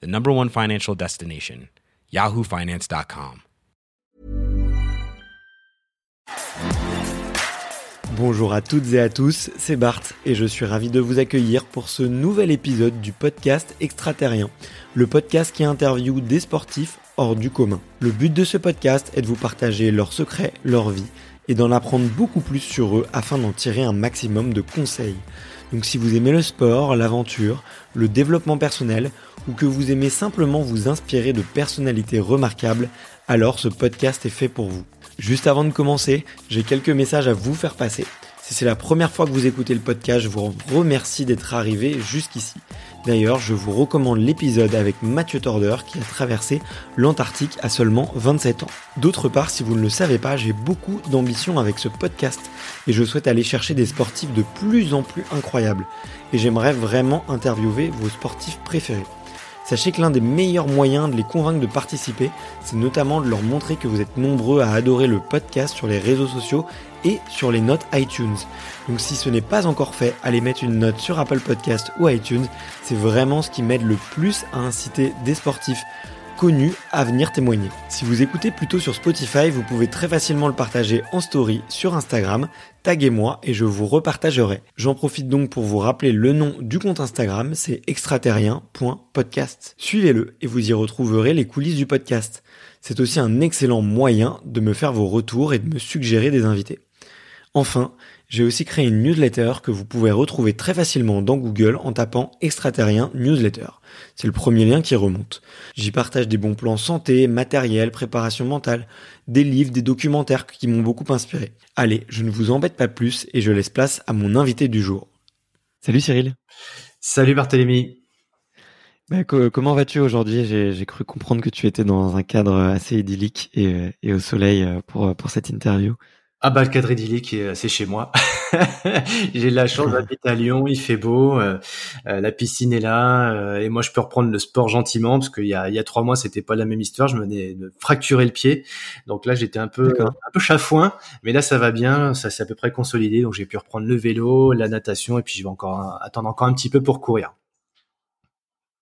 the number one financial destination, yahoofinance.com. Bonjour à toutes et à tous, c'est Bart et je suis ravi de vous accueillir pour ce nouvel épisode du podcast Extraterrien, le podcast qui interviewe des sportifs hors du commun. Le but de ce podcast est de vous partager leurs secrets, leur vie et d'en apprendre beaucoup plus sur eux afin d'en tirer un maximum de conseils. Donc si vous aimez le sport, l'aventure, le développement personnel ou que vous aimez simplement vous inspirer de personnalités remarquables, alors ce podcast est fait pour vous. Juste avant de commencer, j'ai quelques messages à vous faire passer. Si c'est la première fois que vous écoutez le podcast, je vous remercie d'être arrivé jusqu'ici. D'ailleurs, je vous recommande l'épisode avec Mathieu Torder qui a traversé l'Antarctique à seulement 27 ans. D'autre part, si vous ne le savez pas, j'ai beaucoup d'ambition avec ce podcast et je souhaite aller chercher des sportifs de plus en plus incroyables. Et j'aimerais vraiment interviewer vos sportifs préférés. Sachez que l'un des meilleurs moyens de les convaincre de participer, c'est notamment de leur montrer que vous êtes nombreux à adorer le podcast sur les réseaux sociaux et sur les notes iTunes. Donc si ce n'est pas encore fait, allez mettre une note sur Apple Podcast ou iTunes, c'est vraiment ce qui m'aide le plus à inciter des sportifs connus à venir témoigner. Si vous écoutez plutôt sur Spotify, vous pouvez très facilement le partager en story sur Instagram, taguez-moi et je vous repartagerai. J'en profite donc pour vous rappeler le nom du compte Instagram, c'est extraterrien.podcast. Suivez-le et vous y retrouverez les coulisses du podcast. C'est aussi un excellent moyen de me faire vos retours et de me suggérer des invités. Enfin, j'ai aussi créé une newsletter que vous pouvez retrouver très facilement dans Google en tapant extraterrien newsletter. C'est le premier lien qui remonte. J'y partage des bons plans santé, matériel, préparation mentale, des livres, des documentaires qui m'ont beaucoup inspiré. Allez, je ne vous embête pas plus et je laisse place à mon invité du jour. Salut Cyril. Salut Barthélémy. Bah, comment vas-tu aujourd'hui? J'ai cru comprendre que tu étais dans un cadre assez idyllique et, et au soleil pour, pour cette interview. Ah bah le cadre idyllique, c'est chez moi. J'ai de la chance d'habiter à Lyon, il fait beau, euh, euh, la piscine est là, euh, et moi je peux reprendre le sport gentiment parce qu'il y a, il y a trois mois c'était pas la même histoire, je me venais de fracturer le pied, donc là j'étais un peu un peu chafouin, mais là ça va bien, ça s'est à peu près consolidé, donc j'ai pu reprendre le vélo, la natation, et puis je vais encore attendre encore un petit peu pour courir.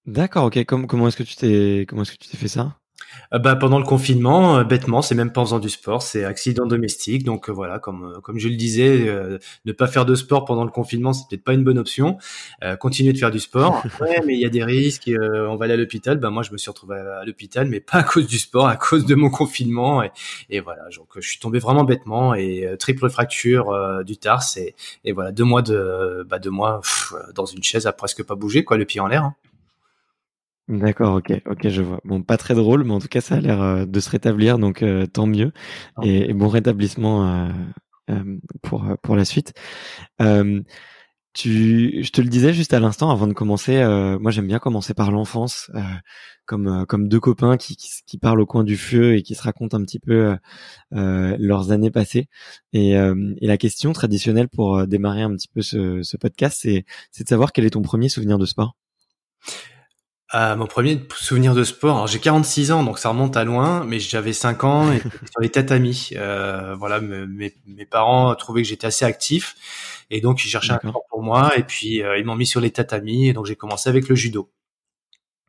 D'accord, ok. Comment, comment est-ce que tu t'es comment est-ce que tu t'es fait ça? euh, bah, pendant le confinement, euh, bêtement, c'est même pas en faisant du sport, c'est accident domestique. Donc euh, voilà, comme comme je le disais, ne pas faire de sport pendant le confinement, c'est peut-être pas une bonne option. continuer de faire du sport, ouais, mais il y a des risques. on va aller à l'hôpital. Ben moi, je me suis retrouvé à, l'hôpital, mais pas à cause du sport, à cause de mon confinement. Et, et voilà, donc je suis tombé vraiment bêtement et triple fracture du tarse et, et voilà deux mois de bah deux mois dans une chaise à presque pas bouger quoi, le pied en l'air. Hein. D'accord, ok, ok, je vois. Bon, pas très drôle, mais en tout cas, ça a l'air euh, de se rétablir, donc euh, tant mieux. Et, bon rétablissement euh, pour pour la suite. tu, je te le disais juste à l'instant, avant de commencer. moi, j'aime bien commencer par l'enfance, comme comme deux copains qui, qui, parlent au coin du feu et qui se racontent un petit peu leurs années passées. Et, et la question traditionnelle pour démarrer un petit peu ce, ce podcast, c'est c'est de savoir quel est ton premier souvenir de sport? Euh, mon premier souvenir de sport, alors j'ai 46 ans, donc ça remonte à loin, mais j'avais 5 ans et sur les tatamis. Euh, voilà, mes, mes, parents trouvaient que j'étais assez actif et donc ils cherchaient un sport pour moi et puis euh, ils m'ont mis sur les tatamis et donc j'ai commencé avec le judo.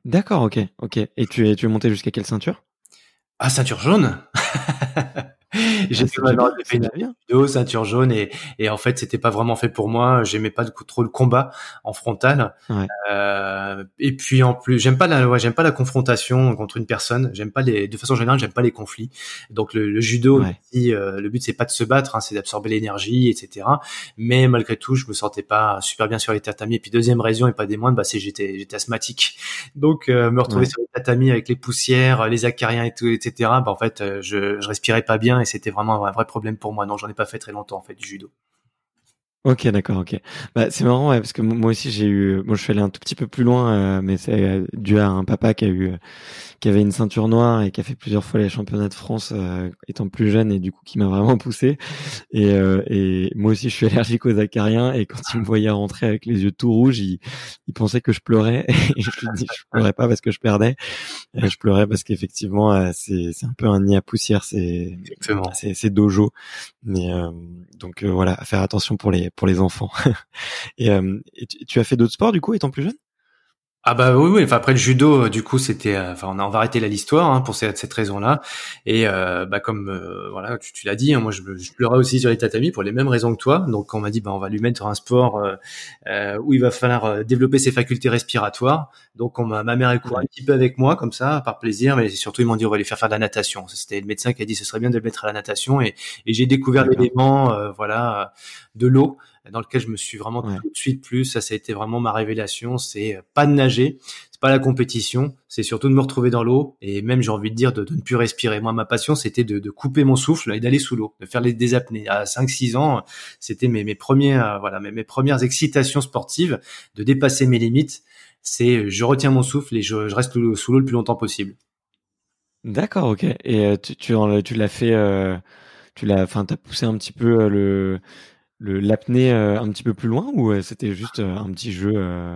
D'accord, ok, ok. Et tu es, tu es monté jusqu'à quelle ceinture? Ah, ceinture jaune j'ai fait une vidéo ceinture jaune et, et en fait c'était pas vraiment fait pour moi. J'aimais pas trop le combat en frontal. Euh, et puis en plus j'aime pas la ouais, j'aime pas la confrontation contre une personne. J'aime pas les de façon générale j'aime pas les conflits. Donc le, judo euh, le but c'est pas de se battre hein, c'est d'absorber l'énergie etc mais malgré tout je me sentais pas super bien sur les tatamis. Et puis deuxième raison et pas des moindres bah c'est j'étais j'étais asthmatique. Donc euh, me retrouver sur les tatamis avec les poussières les acariens et tout etc bah en fait je, je respirais pas bien et c'était vraiment un vrai problème pour moi. Non, j'en ai pas fait très longtemps en fait du judo. Ok, d'accord, ok. Bah, c'est marrant, ouais, parce que moi aussi j'ai eu, moi je suis allé un tout petit peu plus loin, euh, mais c'est euh, dû à un papa qui a eu, qui avait une ceinture noire et qui a fait plusieurs fois les championnats de France euh, étant plus jeune et du coup qui m'a vraiment poussé. Et, et moi aussi je suis allergique aux acariens et quand il me voyait rentrer avec les yeux tout rouges, il, il pensait que je pleurais et je lui dis je pleurais pas parce que je perdais, je pleurais parce qu'effectivement c'est c'est un peu un nid à poussière, c'est c'est c'est dojo, mais donc voilà, faire attention pour les pour les enfants. et, euh, tu, as fait d'autres sports du coup étant plus jeune? Ah bah oui, oui. Enfin après le judo, euh, du coup, c'était, euh, enfin on a, on va arrêter la l'histoire hein, pour cette, cette raison-là. Et euh, bah comme voilà, tu, tu l'as dit, hein, moi je, je, pleurais aussi sur les tatamis pour les mêmes raisons que toi. Donc on m'a dit bah on va lui mettre un sport euh, où il va falloir développer ses facultés respiratoires. Donc on m'a, ma mère est couru un petit peu avec moi comme ça par plaisir, mais surtout ils m'ont dit on va lui faire faire de la natation. C'était le médecin qui a dit ce serait bien de le mettre à la natation et, et j'ai découvert l'élément voilà de l'eau dans lequel je me suis vraiment tout de suite plus. Ça, ça a été vraiment ma révélation. C'est euh, pas de nager, c'est pas la compétition, c'est surtout de me retrouver dans l'eau et même j'ai envie de dire de, ne plus respirer. Moi, ma passion, c'était de, couper mon souffle et d'aller sous l'eau, de faire les, des apnées. À 5-6 ans, c'était mes, mes premiers, euh, voilà, mes, mes premières excitations sportives, de dépasser mes limites. C'est euh, je retiens mon souffle et je, reste sous l'eau le plus longtemps possible. D'accord, ok. Et tu, tu, tu l'as fait, tu l'as, enfin, t'as poussé un petit peu le l'apnée euh, un petit peu plus loin ou euh, c'était juste euh, un petit jeu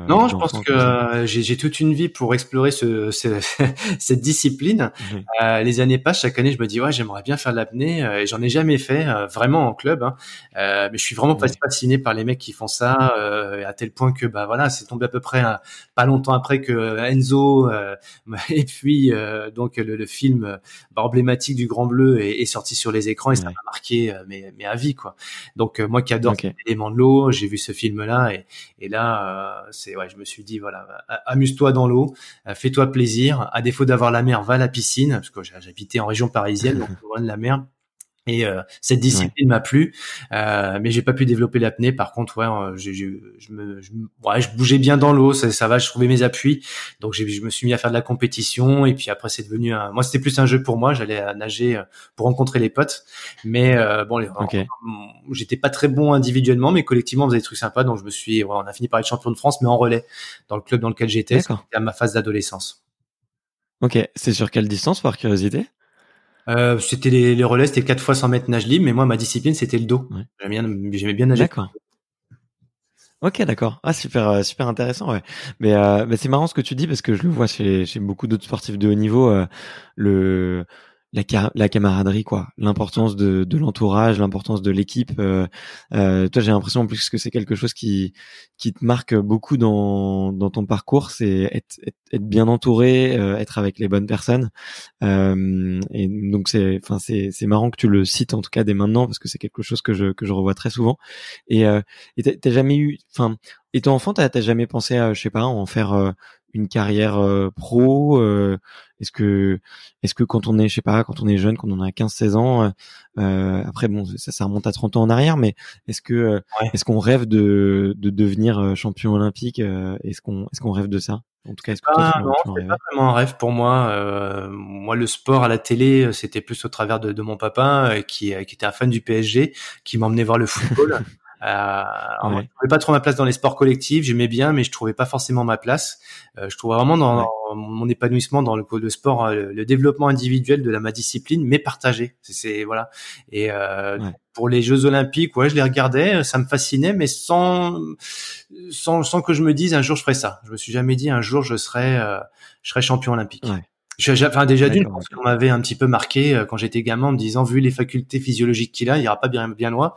Non, je pense que j'ai toute une vie pour explorer ce, cette discipline. les années passent, chaque année je me dis ouais j'aimerais bien faire de l'apnée et j'en ai jamais fait vraiment en club, hein. mais je suis vraiment fasciné par les mecs qui font ça à tel point que bah voilà c'est tombé à peu près pas longtemps après que Enzo et puis donc le, film bah, emblématique du Grand Bleu est, est, sorti sur les écrans et ça m'a marqué mais, mais à vie quoi. Donc moi qui adore okay. l'élément de l'eau. J'ai vu ce film-là et, et là, euh, c'est ouais, je me suis dit voilà, amuse-toi dans l'eau, euh, fais-toi plaisir. À défaut d'avoir la mer, va à la piscine parce que j'habitais en région parisienne, donc loin de la mer. Et euh, cette discipline m'a plu, euh, mais j'ai pas pu développer l'apnée. Par contre, ouais, euh, je, je, je, me, je, ouais, je bougeais bien dans l'eau, ça, ça va, je trouvais mes appuis. Donc je me suis mis à faire de la compétition, et puis après c'est devenu un. Moi, c'était plus un jeu pour moi. J'allais nager euh, pour rencontrer les potes, mais euh, bon, les, j'étais pas très bon individuellement, mais collectivement on faisait des trucs sympas. Donc je me suis, ouais, on a fini par être champion de France, mais en relais dans le club dans lequel j'étais. C'était à ma phase d'adolescence. Ok, c'est sur quelle distance par curiosité? Euh, c'était les, les, relais, c'était 4 fois 100 mètres nage libre, mais moi, ma discipline, c'était le dos. Ouais. J'aimais bien, bien nager. D'accord. Ok, d'accord. Ah, super, euh, super intéressant, ouais. Mais, euh, mais c'est marrant ce que tu dis parce que je le vois chez, chez beaucoup d'autres sportifs de haut niveau. Euh, le la, camaraderie, quoi. L'importance de, l'entourage, l'importance de l'équipe. Euh, euh, toi, j'ai l'impression en plus que c'est quelque chose qui qui te marque beaucoup dans dans ton parcours, c'est être, bien entouré, euh, être avec les bonnes personnes. Et donc c'est, enfin c'est c'est marrant que tu le cites en tout cas dès maintenant parce que c'est quelque chose que je que je revois très souvent. Et euh, t'as jamais eu, enfin, étant enfant, t'as jamais pensé à, je sais pas, en faire une carrière pro est-ce que, est-ce que quand on est, je sais pas, quand on est jeune, quand on a 15-16 ans, euh, euh, après bon, ça, ça remonte à 30 ans en arrière, mais est-ce que, euh, est-ce qu'on rêve de, de devenir euh, champion olympique Est-ce qu'on, est-ce qu'on rêve de ça? En tout cas, est-ce que ah, non, c'est pas vraiment un rêve pour moi. Euh, moi, le sport à la télé, c'était plus au travers de, de mon papa, qui, qui était un fan du PSG, qui m'emmenait voir le football. Euh, ouais. Je trouvais pas trop ma place dans les sports collectifs. J'aimais bien, mais je trouvais pas forcément ma place. Euh, je trouvais vraiment dans, dans, mon épanouissement dans le, le sport, euh, le, développement individuel de la ma discipline, mais partagé. C'est voilà. Et euh, ouais. pour les Jeux Olympiques, ouais, je les regardais, ça me fascinait, mais sans, sans sans que je me dise un jour je ferai ça. Je me suis jamais dit un jour je serai euh, je serai champion olympique. Ouais. Enfin, déjà d'une, parce qu'on m'avait un petit peu marqué euh, quand j'étais gamin en me disant, vu les facultés physiologiques qu'il a, il ira pas bien, bien loin.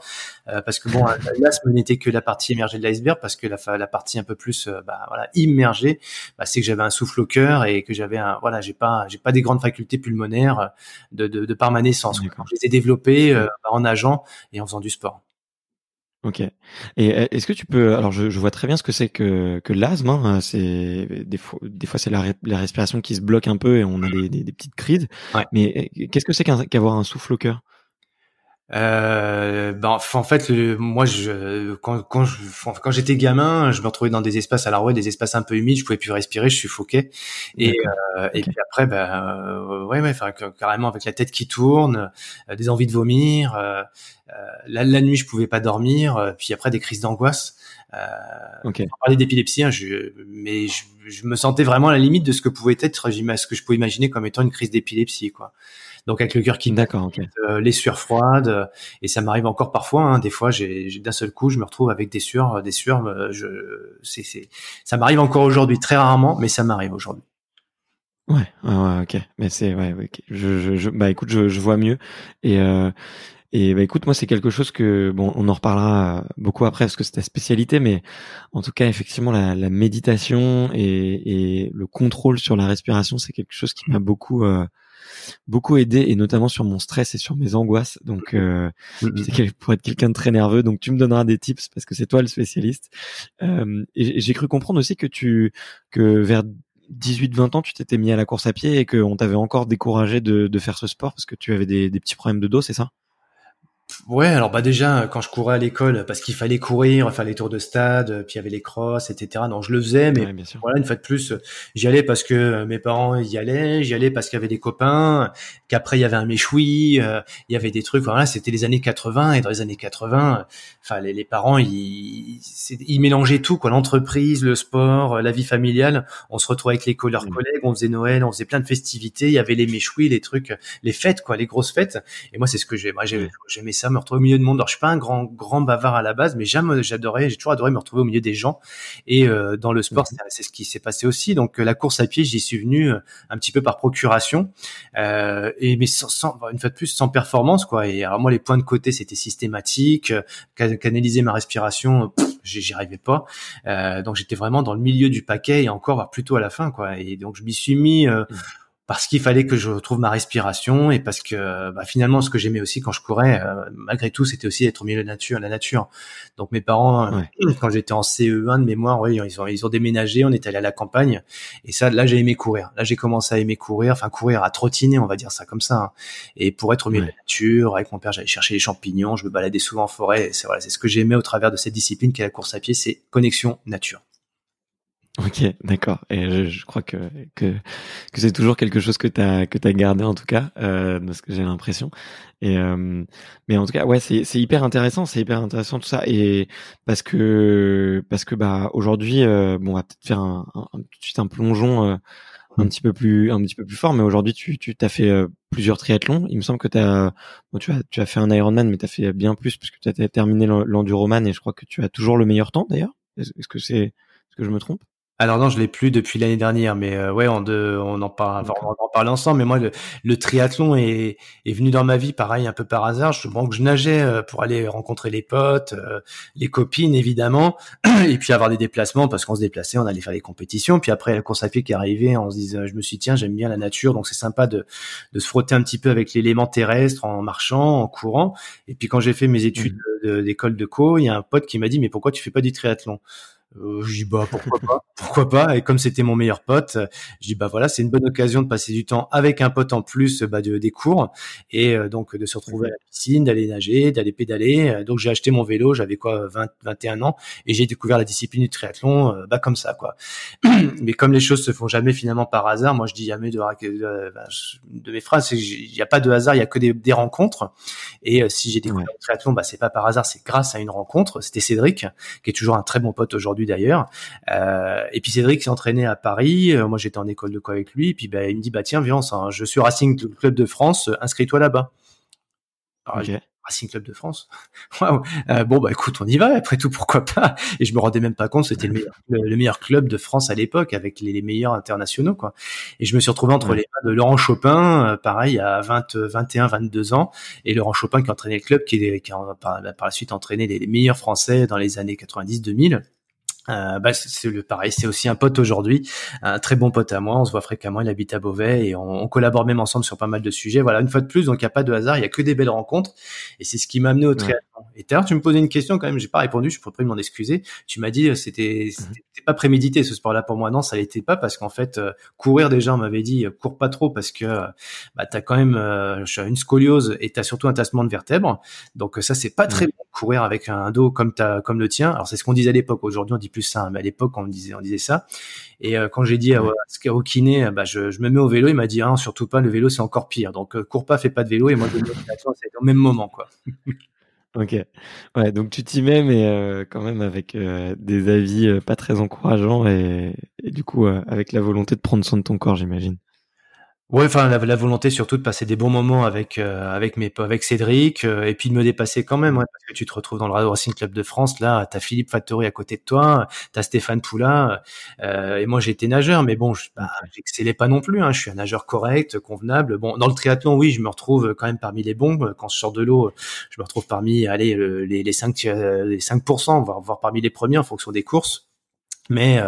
Euh, parce que bon, l'asthme n'était que la partie émergée de l'iceberg, parce que la, la partie un peu plus, euh, bah, voilà, immergée, bah, c'est que j'avais un souffle au cœur et que j'avais un, voilà, j'ai pas, j'ai pas des grandes facultés pulmonaires de, de, de par ma naissance. Je les ai développées bah, en nageant et en faisant du sport. Ok. Et euh, est-ce que tu peux alors je, je, vois très bien ce que c'est que que l'asthme. Hein, c'est des fois des fois c'est la, la, respiration qui se bloque un peu et on a des, des, des petites crises. Ouais. Mais euh, qu'est-ce que c'est qu'avoir un souffle au cœur? Euh, ben, en fait, le, moi, je, quand, quand, je, quand j'étais gamin, je me retrouvais dans des espaces à la rue, des espaces un peu humides, je pouvais plus respirer, je suffoquais. Et, euh, et puis après, ben, euh, ouais, ouais, carrément avec la tête qui tourne, euh, des envies de vomir. Euh, la, la, nuit, je pouvais pas dormir. puis après, des crises d'angoisse. Euh, okay. On parlait d'épilepsie, hein, je, mais je, je, me sentais vraiment à la limite de ce que pouvait être, ce que je pouvais imaginer comme étant une crise d'épilepsie, quoi donc avec le cœur qui d'accord euh, les sueurs froides euh, et ça m'arrive encore parfois hein, des fois j'ai d'un seul coup je me retrouve avec des sueurs euh, des sueurs je c'est c'est ça m'arrive encore aujourd'hui très rarement mais ça m'arrive aujourd'hui. Ouais, ouais, ok. Mais c'est ouais, Je, je, bah écoute je, je vois mieux. Et et bah écoute, moi c'est quelque chose que bon, on en reparlera beaucoup après parce que c'est ta spécialité, mais en tout cas effectivement la, la méditation et, et, le contrôle sur la respiration, c'est quelque chose qui m'a beaucoup beaucoup aidé et notamment sur mon stress et sur mes angoisses. Donc, euh, je sais pour être quelqu'un de très nerveux, donc tu me donneras des tips parce que c'est toi le spécialiste. Euh, et j'ai cru comprendre aussi que tu, que vers 18-20 ans, tu t'étais mis à la course à pied et qu'on t'avait encore découragé de, de, faire ce sport parce que tu avais des, des petits problèmes de dos, c'est ça? Ouais, alors bah déjà quand je courais à l'école parce qu'il fallait courir, faire les tours de stade, puis il y avait les crosses, etc. Donc je le faisais, mais voilà une fois de plus, j'y allais parce que mes parents y allaient, j'y allais parce qu'il y avait des copains, qu'après il y avait un méchoui, euh, il y avait des trucs. Voilà, c'était les années 80 et dans les années 80, enfin les, les, parents ils, ils mélangeaient tout quoi, l'entreprise, le sport, la vie familiale. On se retrouvait avec les leurs collègues, on faisait Noël, on faisait plein de festivités, il y avait les méchouis, les trucs, les fêtes quoi, les grosses fêtes. Et moi c'est ce que j'ai, moi j'aimais ça, me retrouver au milieu de monde. Alors je suis pas un grand grand bavard à la base, mais j'aime, j'adorais, j'ai toujours adoré me retrouver au milieu des gens. Et euh, dans le sport, c'est ce qui s'est passé aussi. Donc la course à pied, j'y suis venu euh, un petit peu par procuration, euh, et mais sans, une fois de plus sans performance quoi. Et alors moi les points de côté c'était systématique, canaliser ma respiration, j'y arrivais pas. donc j'étais vraiment dans le milieu du paquet et encore plutôt à la fin quoi. Et donc je m'y suis mis. Mmh parce qu'il fallait que je retrouve ma respiration et parce que bah, finalement ce que j'aimais aussi quand je courais euh, malgré tout c'était aussi être au milieu de la nature la nature. Donc mes parents euh, quand j'étais en CE1 de mémoire oui, ils ont ils ont déménagé on est allé à la campagne. Et ça là j'ai aimé courir. Là j'ai commencé à aimer courir enfin courir à trottiner on va dire ça comme ça hein. et pour être au milieu de la nature avec mon père j'allais chercher les champignons je me baladais souvent en forêt. C'est voilà c'est ce que j'aimais au travers de cette discipline qui est la course à pied c'est connexion nature Ok, d'accord. Et je, crois que que, que c'est toujours quelque chose que tu as que t'as gardé en tout cas, euh, de ce que j'ai l'impression. Et euh, mais en tout cas, ouais, c'est c'est hyper intéressant, c'est hyper intéressant tout ça. Et parce que parce que bah aujourd'hui, euh, bon, on va peut-être faire un, un, tout de suite un plongeon euh, un petit peu plus un petit peu plus fort. Mais aujourd'hui, tu tu t'as fait euh, plusieurs triathlons. Il me semble que t'as bon, tu as tu as fait un Ironman, mais tu as fait bien plus puisque tu as terminé l'enduroman et je crois que tu as toujours le meilleur temps d'ailleurs. Est-ce que c'est est-ce que je me trompe? Alors non, je l'ai plus depuis l'année dernière, mais euh, ouais, on, de, on en parle, on en parle ensemble. Mais moi, le, le triathlon est, est, venu dans ma vie, pareil, un peu par hasard. Je, bon, je nageais euh, pour aller rencontrer les potes, euh, les copines, évidemment, et puis avoir des déplacements parce qu'on se déplaçait, on allait faire des compétitions. Puis après, la course à pied qui arrivait, on se disait, je me suis dit, tiens, j'aime bien la nature, donc c'est sympa de, de se frotter un petit peu avec l'élément terrestre en marchant, en courant. Et puis quand j'ai fait mes études mmh. d'école de, de co, il y a un pote qui m'a dit, mais pourquoi tu fais pas du triathlon? Euh, je dis bah pourquoi pas, pourquoi pas. Et comme c'était mon meilleur pote, je dis bah voilà, c'est une bonne occasion de passer du temps avec un pote en plus bah, de, des cours et euh, donc de se retrouver à la piscine, d'aller nager, d'aller pédaler. Donc j'ai acheté mon vélo, j'avais quoi 20, 21 ans et j'ai découvert la discipline du triathlon euh, bah comme ça quoi. Mais comme les choses se font jamais finalement par hasard, moi je dis jamais de, de, bah, de mes phrases, il n'y a pas de hasard, il y a que des, des rencontres. Et si j'ai découvert le triathlon, bah c'est pas par hasard, c'est grâce à une rencontre. C'était Cédric qui est toujours un très bon pote aujourd'hui d'ailleurs. Euh, et puis Cédric s'est entraîné à Paris. Euh, moi, j'étais en école de quoi avec lui. Et puis bah, il me dit bah tiens, viens, je suis Racing Club de France. Inscris-toi là-bas. Racing Club de France? Euh, bon bah écoute, on y va. Après tout, pourquoi pas? Et je me rendais même pas compte, c'était le meilleur, le, meilleur club de France à l'époque avec les, meilleurs internationaux quoi. Et je me suis retrouvé entre les mains de Laurent Chopin, pareil à 20, 21, 22 ans, et Laurent Chopin qui entraînait le club, qui, qui a par, par la suite entraîné les, les meilleurs Français dans les années 90-2000. Euh, bah, c'est le pareil, c'est aussi un pote aujourd'hui, un très bon pote à moi. On se voit fréquemment. Il habite à Beauvais et on, collabore même ensemble sur pas mal de sujets. Voilà, une fois de plus, donc il n'y a pas de hasard, il y a que des belles rencontres et c'est ce qui m'a amené au triathlon. Et tout tu me posais une question quand même, j'ai pas répondu. Je pourrais m'en excuser. Tu m'as dit euh, c'était mmh c'était pas prémédité ce sport-là pour moi. Non, ça l'était pas parce qu'en fait euh, courir déjà, on m'avait dit cours pas trop parce que bah t'as quand même une scoliose et t'as surtout un tassement de vertèbres. Donc ça c'est pas très bon courir avec un dos comme ta comme le tien. Alors c'est ce qu'on disait à l'époque. Aujourd'hui on dit plus ça, mais à l'époque on disait on disait ça. Et euh, quand j'ai dit à, au kiné, bah, je, je, me mets au vélo, il m'a dit ah, surtout pas, le vélo c'est encore pire. Donc euh, cours pas, fais pas de vélo. Et moi je me c'est au même moment quoi. Ok. Ouais, donc tu t'y mets, mais euh, quand même avec des avis pas très encourageants et, et du coup avec la volonté de prendre soin de ton corps, j'imagine. Ouais, enfin la, la, volonté surtout de passer des bons moments avec euh, avec mes avec Cédric euh, et puis de me dépasser quand même ouais, parce que tu te retrouves dans le Racing Club de France là, t'as Philippe Fattori à côté de toi, t'as Stéphane Poulain euh, et moi j'étais nageur mais bon, bah, j'excellais pas non plus, hein, je suis un nageur correct, convenable. Bon, dans le triathlon oui, je me retrouve quand même parmi les bons quand je sors de l'eau, je me retrouve parmi allez les les 5 les 5 voire voire parmi les premiers en fonction des courses. Mais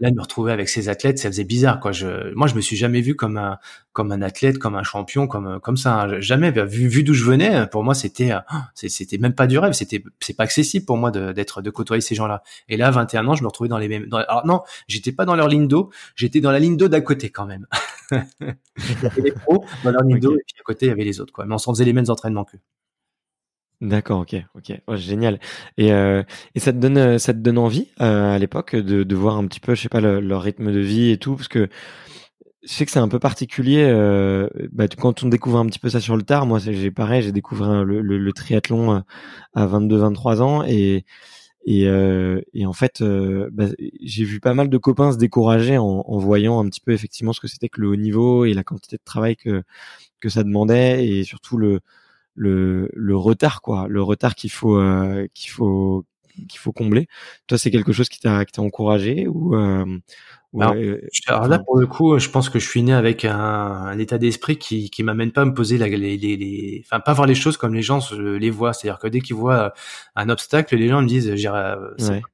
là de me retrouver avec ces athlètes ça faisait bizarre quoi. Je moi je me suis jamais vu comme un comme un athlète comme un champion comme comme ça hein. jamais. Vu vu d'où je venais pour moi c'était c'était même pas du rêve. C'était c'est pas accessible pour moi d'être de, côtoyer ces gens-là. Et là 21 ans je me retrouvais dans les mêmes alors non j'étais pas dans leur ligne d'eau. J'étais dans la ligne d'eau d'à côté quand même. Il y avait les pros dans leur ligne d'eau et puis à côté il y avait les autres quoi. Mais on s'en faisait les mêmes entraînements qu'eux D'accord, ok, ok, génial. Et, euh, et ça te donne, euh, ça te donne envie euh, à l'époque de, voir un petit peu, je sais pas, leur rythme de vie et tout, parce que je sais que c'est un peu particulier. Euh, bah, quand on découvre un petit peu ça sur le tard, moi j'ai pareil, j'ai découvert le, le, le, triathlon à 22-23 ans et et, euh, et en fait, bah, j'ai vu pas mal de copains se décourager en, en voyant un petit peu effectivement ce que c'était que le haut niveau et la quantité de travail que que ça demandait et surtout le le, le retard quoi, le retard qu'il faut euh, qu'il faut qu'il faut combler. Toi, c'est quelque chose qui t'a qui t'a encouragé ou euh, alors, là, pour le coup, je pense que je suis né avec un, un état d'esprit qui qui m'amène pas à me poser la, les, les, les, enfin pas voir les choses comme les gens les voient. C'est-à-dire que dès qu'ils voient un obstacle, les gens me disent, j'irai,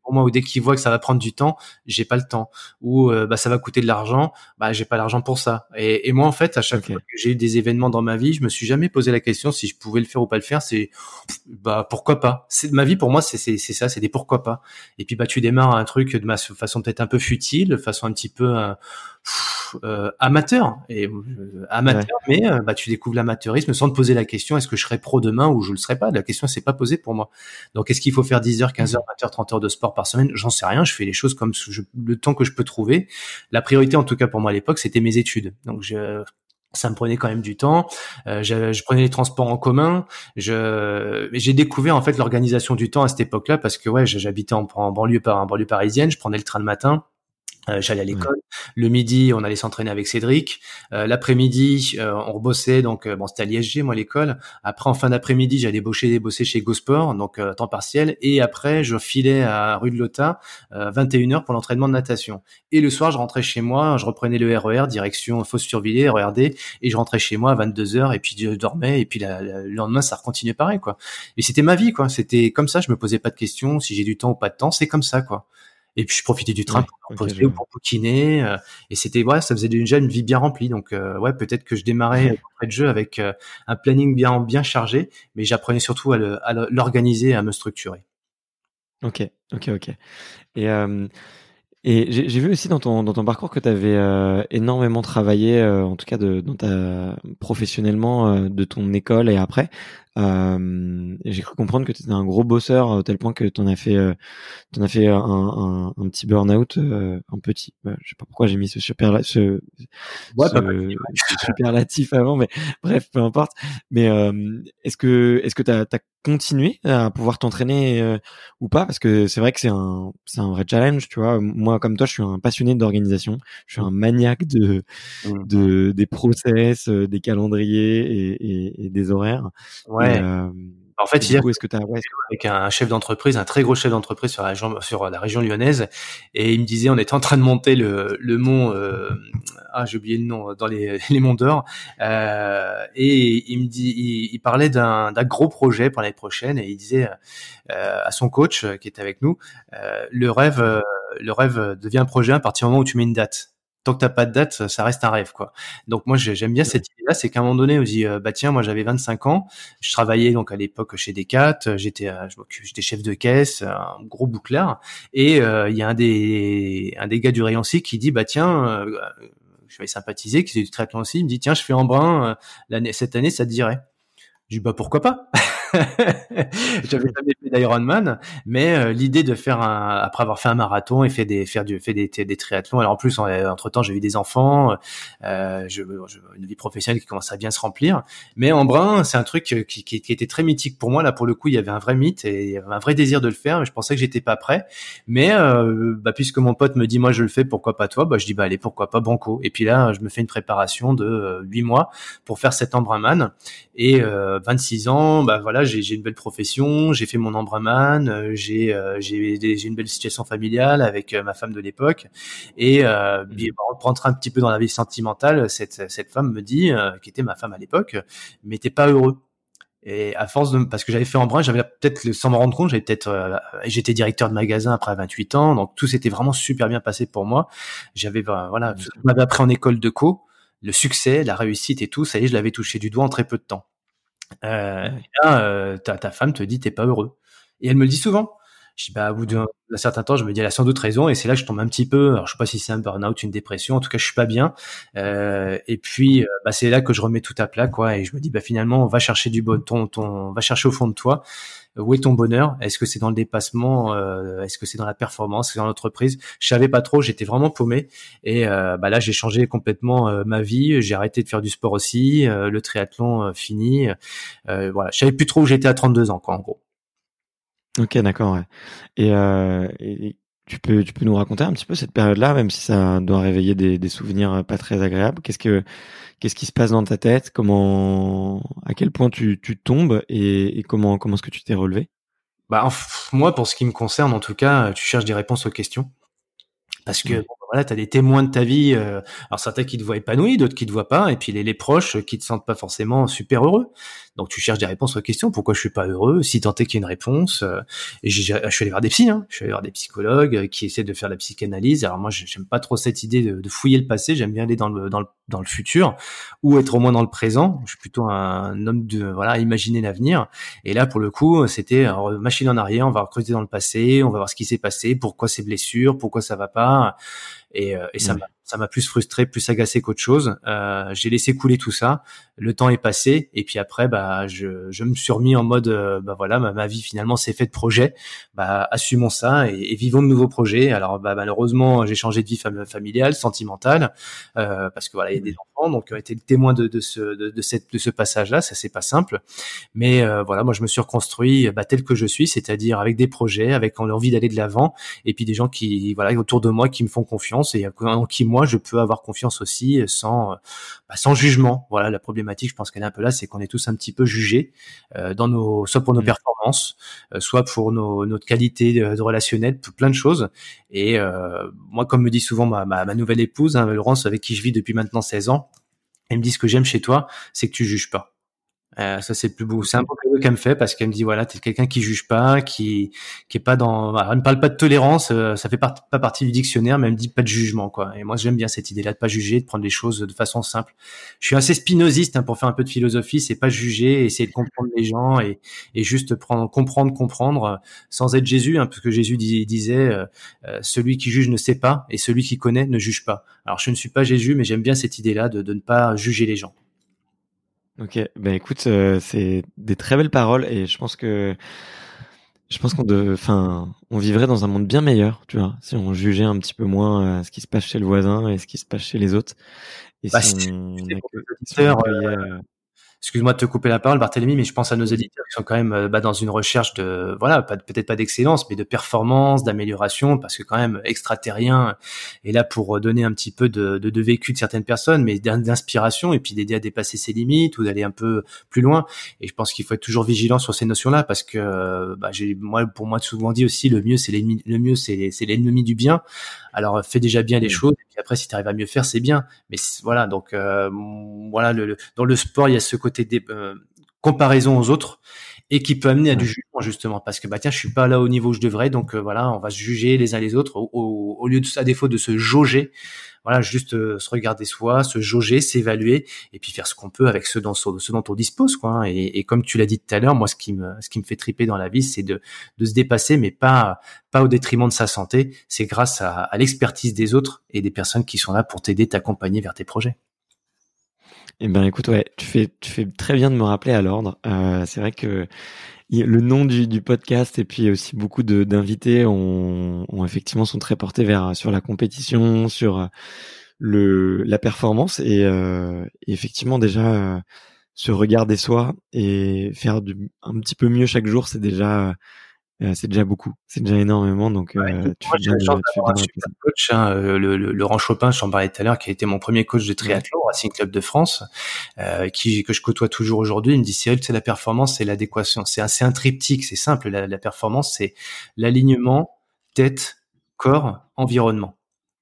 pour moi. Ou dès qu'ils voient que ça va prendre du temps, j'ai pas le temps. Ou euh, bah ça va coûter de l'argent, bah j'ai pas l'argent pour ça. Et, et, moi, en fait, à chaque fois que j'ai eu des événements dans ma vie, je me suis jamais posé la question si je pouvais le faire ou pas le faire. C'est bah pourquoi pas? C'est ma vie pour moi, c'est c'est ça, c'est des pourquoi pas. Et puis bah tu démarres un truc de ma façon peut-être un peu futile, façon un petit peu euh, euh, amateur et euh, amateur, mais bah tu découvres l'amateurisme sans te poser la question est-ce que je serai pro demain ou je le serai pas? La question s'est pas posée pour moi. Donc est-ce qu'il faut faire 10 heures, 15 heures, 20 heures, 30 heures de sport par semaine? J'en sais rien. Je fais les choses comme le temps que je peux trouver. La priorité, en tout cas pour moi à l'époque, c'était mes études. Donc je ça me prenait quand même du temps. Euh, je, je, prenais les transports en commun. Je, j'ai découvert en fait l'organisation du temps à cette époque-là parce que ouais, j'habitais en, en banlieue, en banlieue parisienne. Je prenais le train le matin. Euh, j'allais à l'école. Le midi, on allait s'entraîner avec Cédric. Euh, l'après-midi, euh, on rebossait. Donc, bon, c'était à l'ISG, moi, l'école. Après, en fin d'après-midi, j'allais bosser, bosser chez GoSport, donc temps partiel. Et après, je filais à rue de Lota, 21h pour l'entraînement de natation. Et le soir, je rentrais chez moi, je reprenais le RER, e direction Fos-sur-Villers, RERD, et je rentrais chez moi à 22h, et puis je dormais, et puis le lendemain, ça recontinuait pareil, quoi. Et c'était ma vie, quoi. C'était comme ça, je me posais pas de questions, si j'ai du temps ou pas de temps, c'est comme ça, quoi. Et puis je profitais du train pour poser ou pour bouquiner. Euh, et c'était ouais, ça faisait déjà une vie bien remplie. Donc euh, ouais, peut-être que je démarrais après de jeu avec euh, un planning bien bien chargé, mais j'apprenais surtout à l'organiser, à me structurer. Ok, ok, ok. Et et j'ai vu aussi dans ton, dans ton parcours que tu avais euh, énormément travaillé, euh, en tout cas de, dans ta, professionnellement, euh, de ton école et après. J'ai cru comprendre que tu étais un gros bosseur, au tel point que tu en as fait, en as fait un, un, un petit burn-out, un petit. Bah, je sais pas pourquoi j'ai mis ce, super, ce, ce superlatif avant, mais bref, peu importe. Mais est-ce que est-ce que tu as, continuer à pouvoir t'entraîner euh, ou pas? Parce que c'est vrai que c'est un c'est un vrai challenge tu vois moi comme toi je suis un passionné d'organisation je suis un maniaque de mmh. de des process euh, des calendriers et, et, des horaires ouais euh, En fait, il est-ce que tu as avec un chef d'entreprise, un très gros chef d'entreprise sur la région, sur la région lyonnaise, et il me disait, on était en train de monter le, le mont, euh, ah j'ai oublié le nom, dans les, les monts d'or, euh, et il me dit, il, parlait d'un gros projet pour l'année prochaine, et il disait euh, à son coach qui était avec nous, le rêve, le rêve devient un projet à partir du moment où tu mets une date tant que t'as pas de date, ça reste un rêve, quoi. Donc moi, j'aime bien cette idée-là, c'est qu'à un moment donné, on dit, euh, bah tiens, moi j'avais 25 ans, je travaillais donc à l'époque chez Decat, j'étais, euh, j'étais chef de caisse, un gros bouclard, et euh, il y a un des, un des gars du rayon C qui dit, bah tiens, je vais sympathiser, qui est du triathlon aussi, il me dit, tiens, je fais en brun l'année, cette année, ça te dirait. Je dis, bah pourquoi pas? J'avais jamais fait d'Ironman, mais euh, l'idée de faire un, après avoir fait un marathon et fait des, faire du, fait des, des triathlons. Alors en plus, entre temps, j'ai eu des enfants, euh, je, une vie professionnelle qui commence à bien se remplir. Mais en brun, c'est un truc qui, qui, qui, était très mythique pour moi. Là, pour le coup, il y avait un vrai mythe et un vrai désir de le faire. Mais je pensais que j'étais pas prêt. Mais euh, bah, puisque mon pote me dit, moi, je le fais, pourquoi pas toi? Bah, je dis, bah allez, pourquoi pas Banco? Et puis là, je me fais une préparation de huit mois pour faire cet Embrunman. Et 26 ans, bah voilà j'ai une belle profession, j'ai fait mon embraman, euh, j'ai euh, j'ai une belle situation familiale avec euh, ma femme de l'époque. Et euh, mmh. pour rentrer un petit peu dans la vie sentimentale, cette, cette femme me dit, qui était ma femme à l'époque, mais t'es pas heureux. Et à force de, parce que j'avais fait en j'avais peut-être, sans me rendre compte, j'avais peut-être, j'étais directeur de magasin après 28 ans, donc tout s'était vraiment super bien passé pour moi. J'avais, voilà, mmh. je m'avais appris en école de co, le succès, la réussite et tout, ça y est, je l'avais touché du doigt en très peu de temps. Euh, et là, euh, ta, ta, femme te dit t'es pas heureux. Et elle me le dit souvent. Je dis bah au bout d'un certain temps, je me dis elle a sans doute raison. Et c'est là que je tombe un petit peu. Alors je sais pas si c'est un burn-out, une dépression. En tout cas, je suis pas bien. Euh, et puis euh, bah, c'est là que je remets tout à plat quoi. Et je me dis bah finalement, on va chercher du bon, ton, ton, va chercher au fond de toi où est ton bonheur? Est-ce que c'est dans le dépassement? Euh, Est-ce que c'est dans la performance? C'est dans l'entreprise? Je savais pas trop. J'étais vraiment paumé. Et euh, bah là, j'ai changé complètement euh, ma vie. J'ai arrêté de faire du sport aussi. le triathlon fini. voilà, je savais plus trop où j'étais à 32 ans, quoi, en gros. Ok, d'accord. Ouais. Et, et, tu peux, tu peux nous raconter un petit peu cette période-là, même si ça doit réveiller des, des souvenirs pas très agréables. Qu'est-ce que Qu'est-ce qui se passe dans ta tête? Comment, à quel point tu, tu tombes et, et comment, comment est-ce que tu t'es relevé? Bah moi, pour ce qui me concerne, en tout cas, tu cherches des réponses aux questions parce que voilà, tu as des témoins de ta vie, euh, alors certains qui te voient épanoui, d'autres qui te voient pas, et puis les, les proches qui te sentent pas forcément super heureux. Donc tu cherches des réponses aux questions, pourquoi je suis pas heureux, si tant est qu'il y a une réponse. Euh, et je suis allé voir des psys, hein, je suis allé voir des psychologues euh, qui essaient de faire la psychanalyse. Alors moi, j'aime pas trop cette idée de, de fouiller le passé, j'aime bien aller dans le, dans le dans le futur ou être au moins dans le présent. Je suis plutôt un homme de voilà, imaginer l'avenir. Et là, pour le coup, c'était machine en arrière, on va recruter dans le passé, on va voir ce qui s'est passé, pourquoi ces blessures, pourquoi ça va pas. Et, euh, et ça m'a ça m'a plus frustré, plus agacé qu'autre chose. Euh, j'ai laissé couler tout ça. Le temps est passé et puis après, bah, je, je me suis remis en mode, euh, bah voilà, ma, vie finalement c'est fait de projets. Bah, assumons ça et, vivons de nouveaux projets. Alors, bah, malheureusement, j'ai changé de vie familiale, sentimentale, euh, parce que voilà, il y a des enfants, donc été le témoin de, de ce de, de, cette de ce passage-là. Ça c'est pas simple, mais euh, voilà, moi je me suis reconstruit bah, tel que je suis, c'est-à-dire avec des projets, avec envie d'aller de l'avant, et puis des gens qui voilà autour de moi qui me font confiance et en qui moi moi, je peux avoir confiance aussi sans, bah, sans jugement. Voilà, la problématique, je pense qu'elle est un peu là, c'est qu'on est tous un petit peu jugés euh, dans nos, soit pour nos mmh. performances, euh, soit pour nos, notre qualité de, relationnel, pour plein de choses. Et euh, moi, comme me dit souvent ma, ma, nouvelle épouse, hein, Laurence, avec qui je vis depuis maintenant 16 ans, elle me dit ce que j'aime chez toi, c'est que tu juges pas. Euh, ça c'est plus beau. C'est un beau cadeau qu'elle me fait parce qu'elle me dit voilà, t'es quelqu'un qui juge pas, qui qui est pas dans. elle ne parle pas de tolérance, euh, ça fait pas partie du dictionnaire, mais elle me dit pas de jugement quoi. Et moi j'aime bien cette idée-là de pas juger, de prendre les choses de façon simple. Je suis assez spinoziste hein, pour faire un peu de philosophie, c'est pas juger, essayer de comprendre les gens et, et juste prendre, comprendre, comprendre, euh, sans être Jésus, hein, parce que Jésus disait celui qui juge ne sait pas et celui qui connaît ne juge pas. Alors je ne suis pas Jésus, mais j'aime bien cette idée-là de, de ne pas juger les gens. Ok, ben écoute, euh, c'est des très belles paroles et je pense que je pense qu'on de, enfin, on vivrait dans un monde bien meilleur, tu vois, si on jugeait un petit peu moins euh, ce qui se passe chez le voisin et ce qui se passe chez les autres. Et bah, si, on, excuse-moi de te couper la parole, Barthélémy, mais je pense à nos éditeurs qui sont quand même euh, bah, dans une recherche de, voilà, peut-être pas d'excellence, mais de performance, d'amélioration, parce que quand même extraterrien est là pour donner un petit peu de, de, de vécu de certaines personnes, mais d'inspiration et puis d'aider à dépasser ses limites ou d'aller un peu plus loin. Et je pense qu'il faut être toujours vigilant sur ces notions-là, parce que bah, j'ai, moi, pour moi, souvent dit aussi, le mieux c'est l'ennemi, le mieux c'est l'ennemi du bien. Alors fais déjà bien les choses, et après si tu arrives à mieux faire, c'est bien. Mais voilà, donc euh, voilà, dans le sport, il y a ce côté des euh, comparaison aux autres et qui peut amener à du jugement justement parce que bah tiens je suis pas là au niveau où je devrais donc euh, voilà on va se juger les uns les autres au, au, lieu de à défaut de se jauger voilà, juste euh, se regarder soi, se jauger, s'évaluer, et puis faire ce qu'on peut avec ce dont, ce dont on dispose, quoi. Hein. Et, et comme tu l'as dit tout à l'heure, moi, ce qui me, ce qui me fait triper dans la vie, c'est de, de se dépasser, mais pas, pas au détriment de sa santé. C'est grâce à, à l'expertise des autres et des personnes qui sont là pour t'aider, t'accompagner vers tes projets. Eh ben, écoute, ouais, tu fais, tu fais très bien de me rappeler à l'ordre. Euh, c'est vrai que le nom du, du, podcast et puis aussi beaucoup d'invités ont, ont, effectivement sont très portés vers sur la compétition, sur euh, le la performance et, euh, effectivement déjà euh, se regarder soi et faire du, un petit peu mieux chaque jour, c'est déjà euh, c'est déjà beaucoup, c'est déjà énormément. Donc, euh, tu moi, j'ai coach, hein, euh, le, le, Laurent Chopin, j'en parlais tout à l'heure, qui a été mon premier coach de triathlon au Racing Club de France, euh, qui que je côtoie toujours aujourd'hui. Il me dit Cyril, c'est la performance, c'est l'adéquation, c'est assez un triptyque, c'est simple. La, la performance, c'est l'alignement tête, corps, environnement.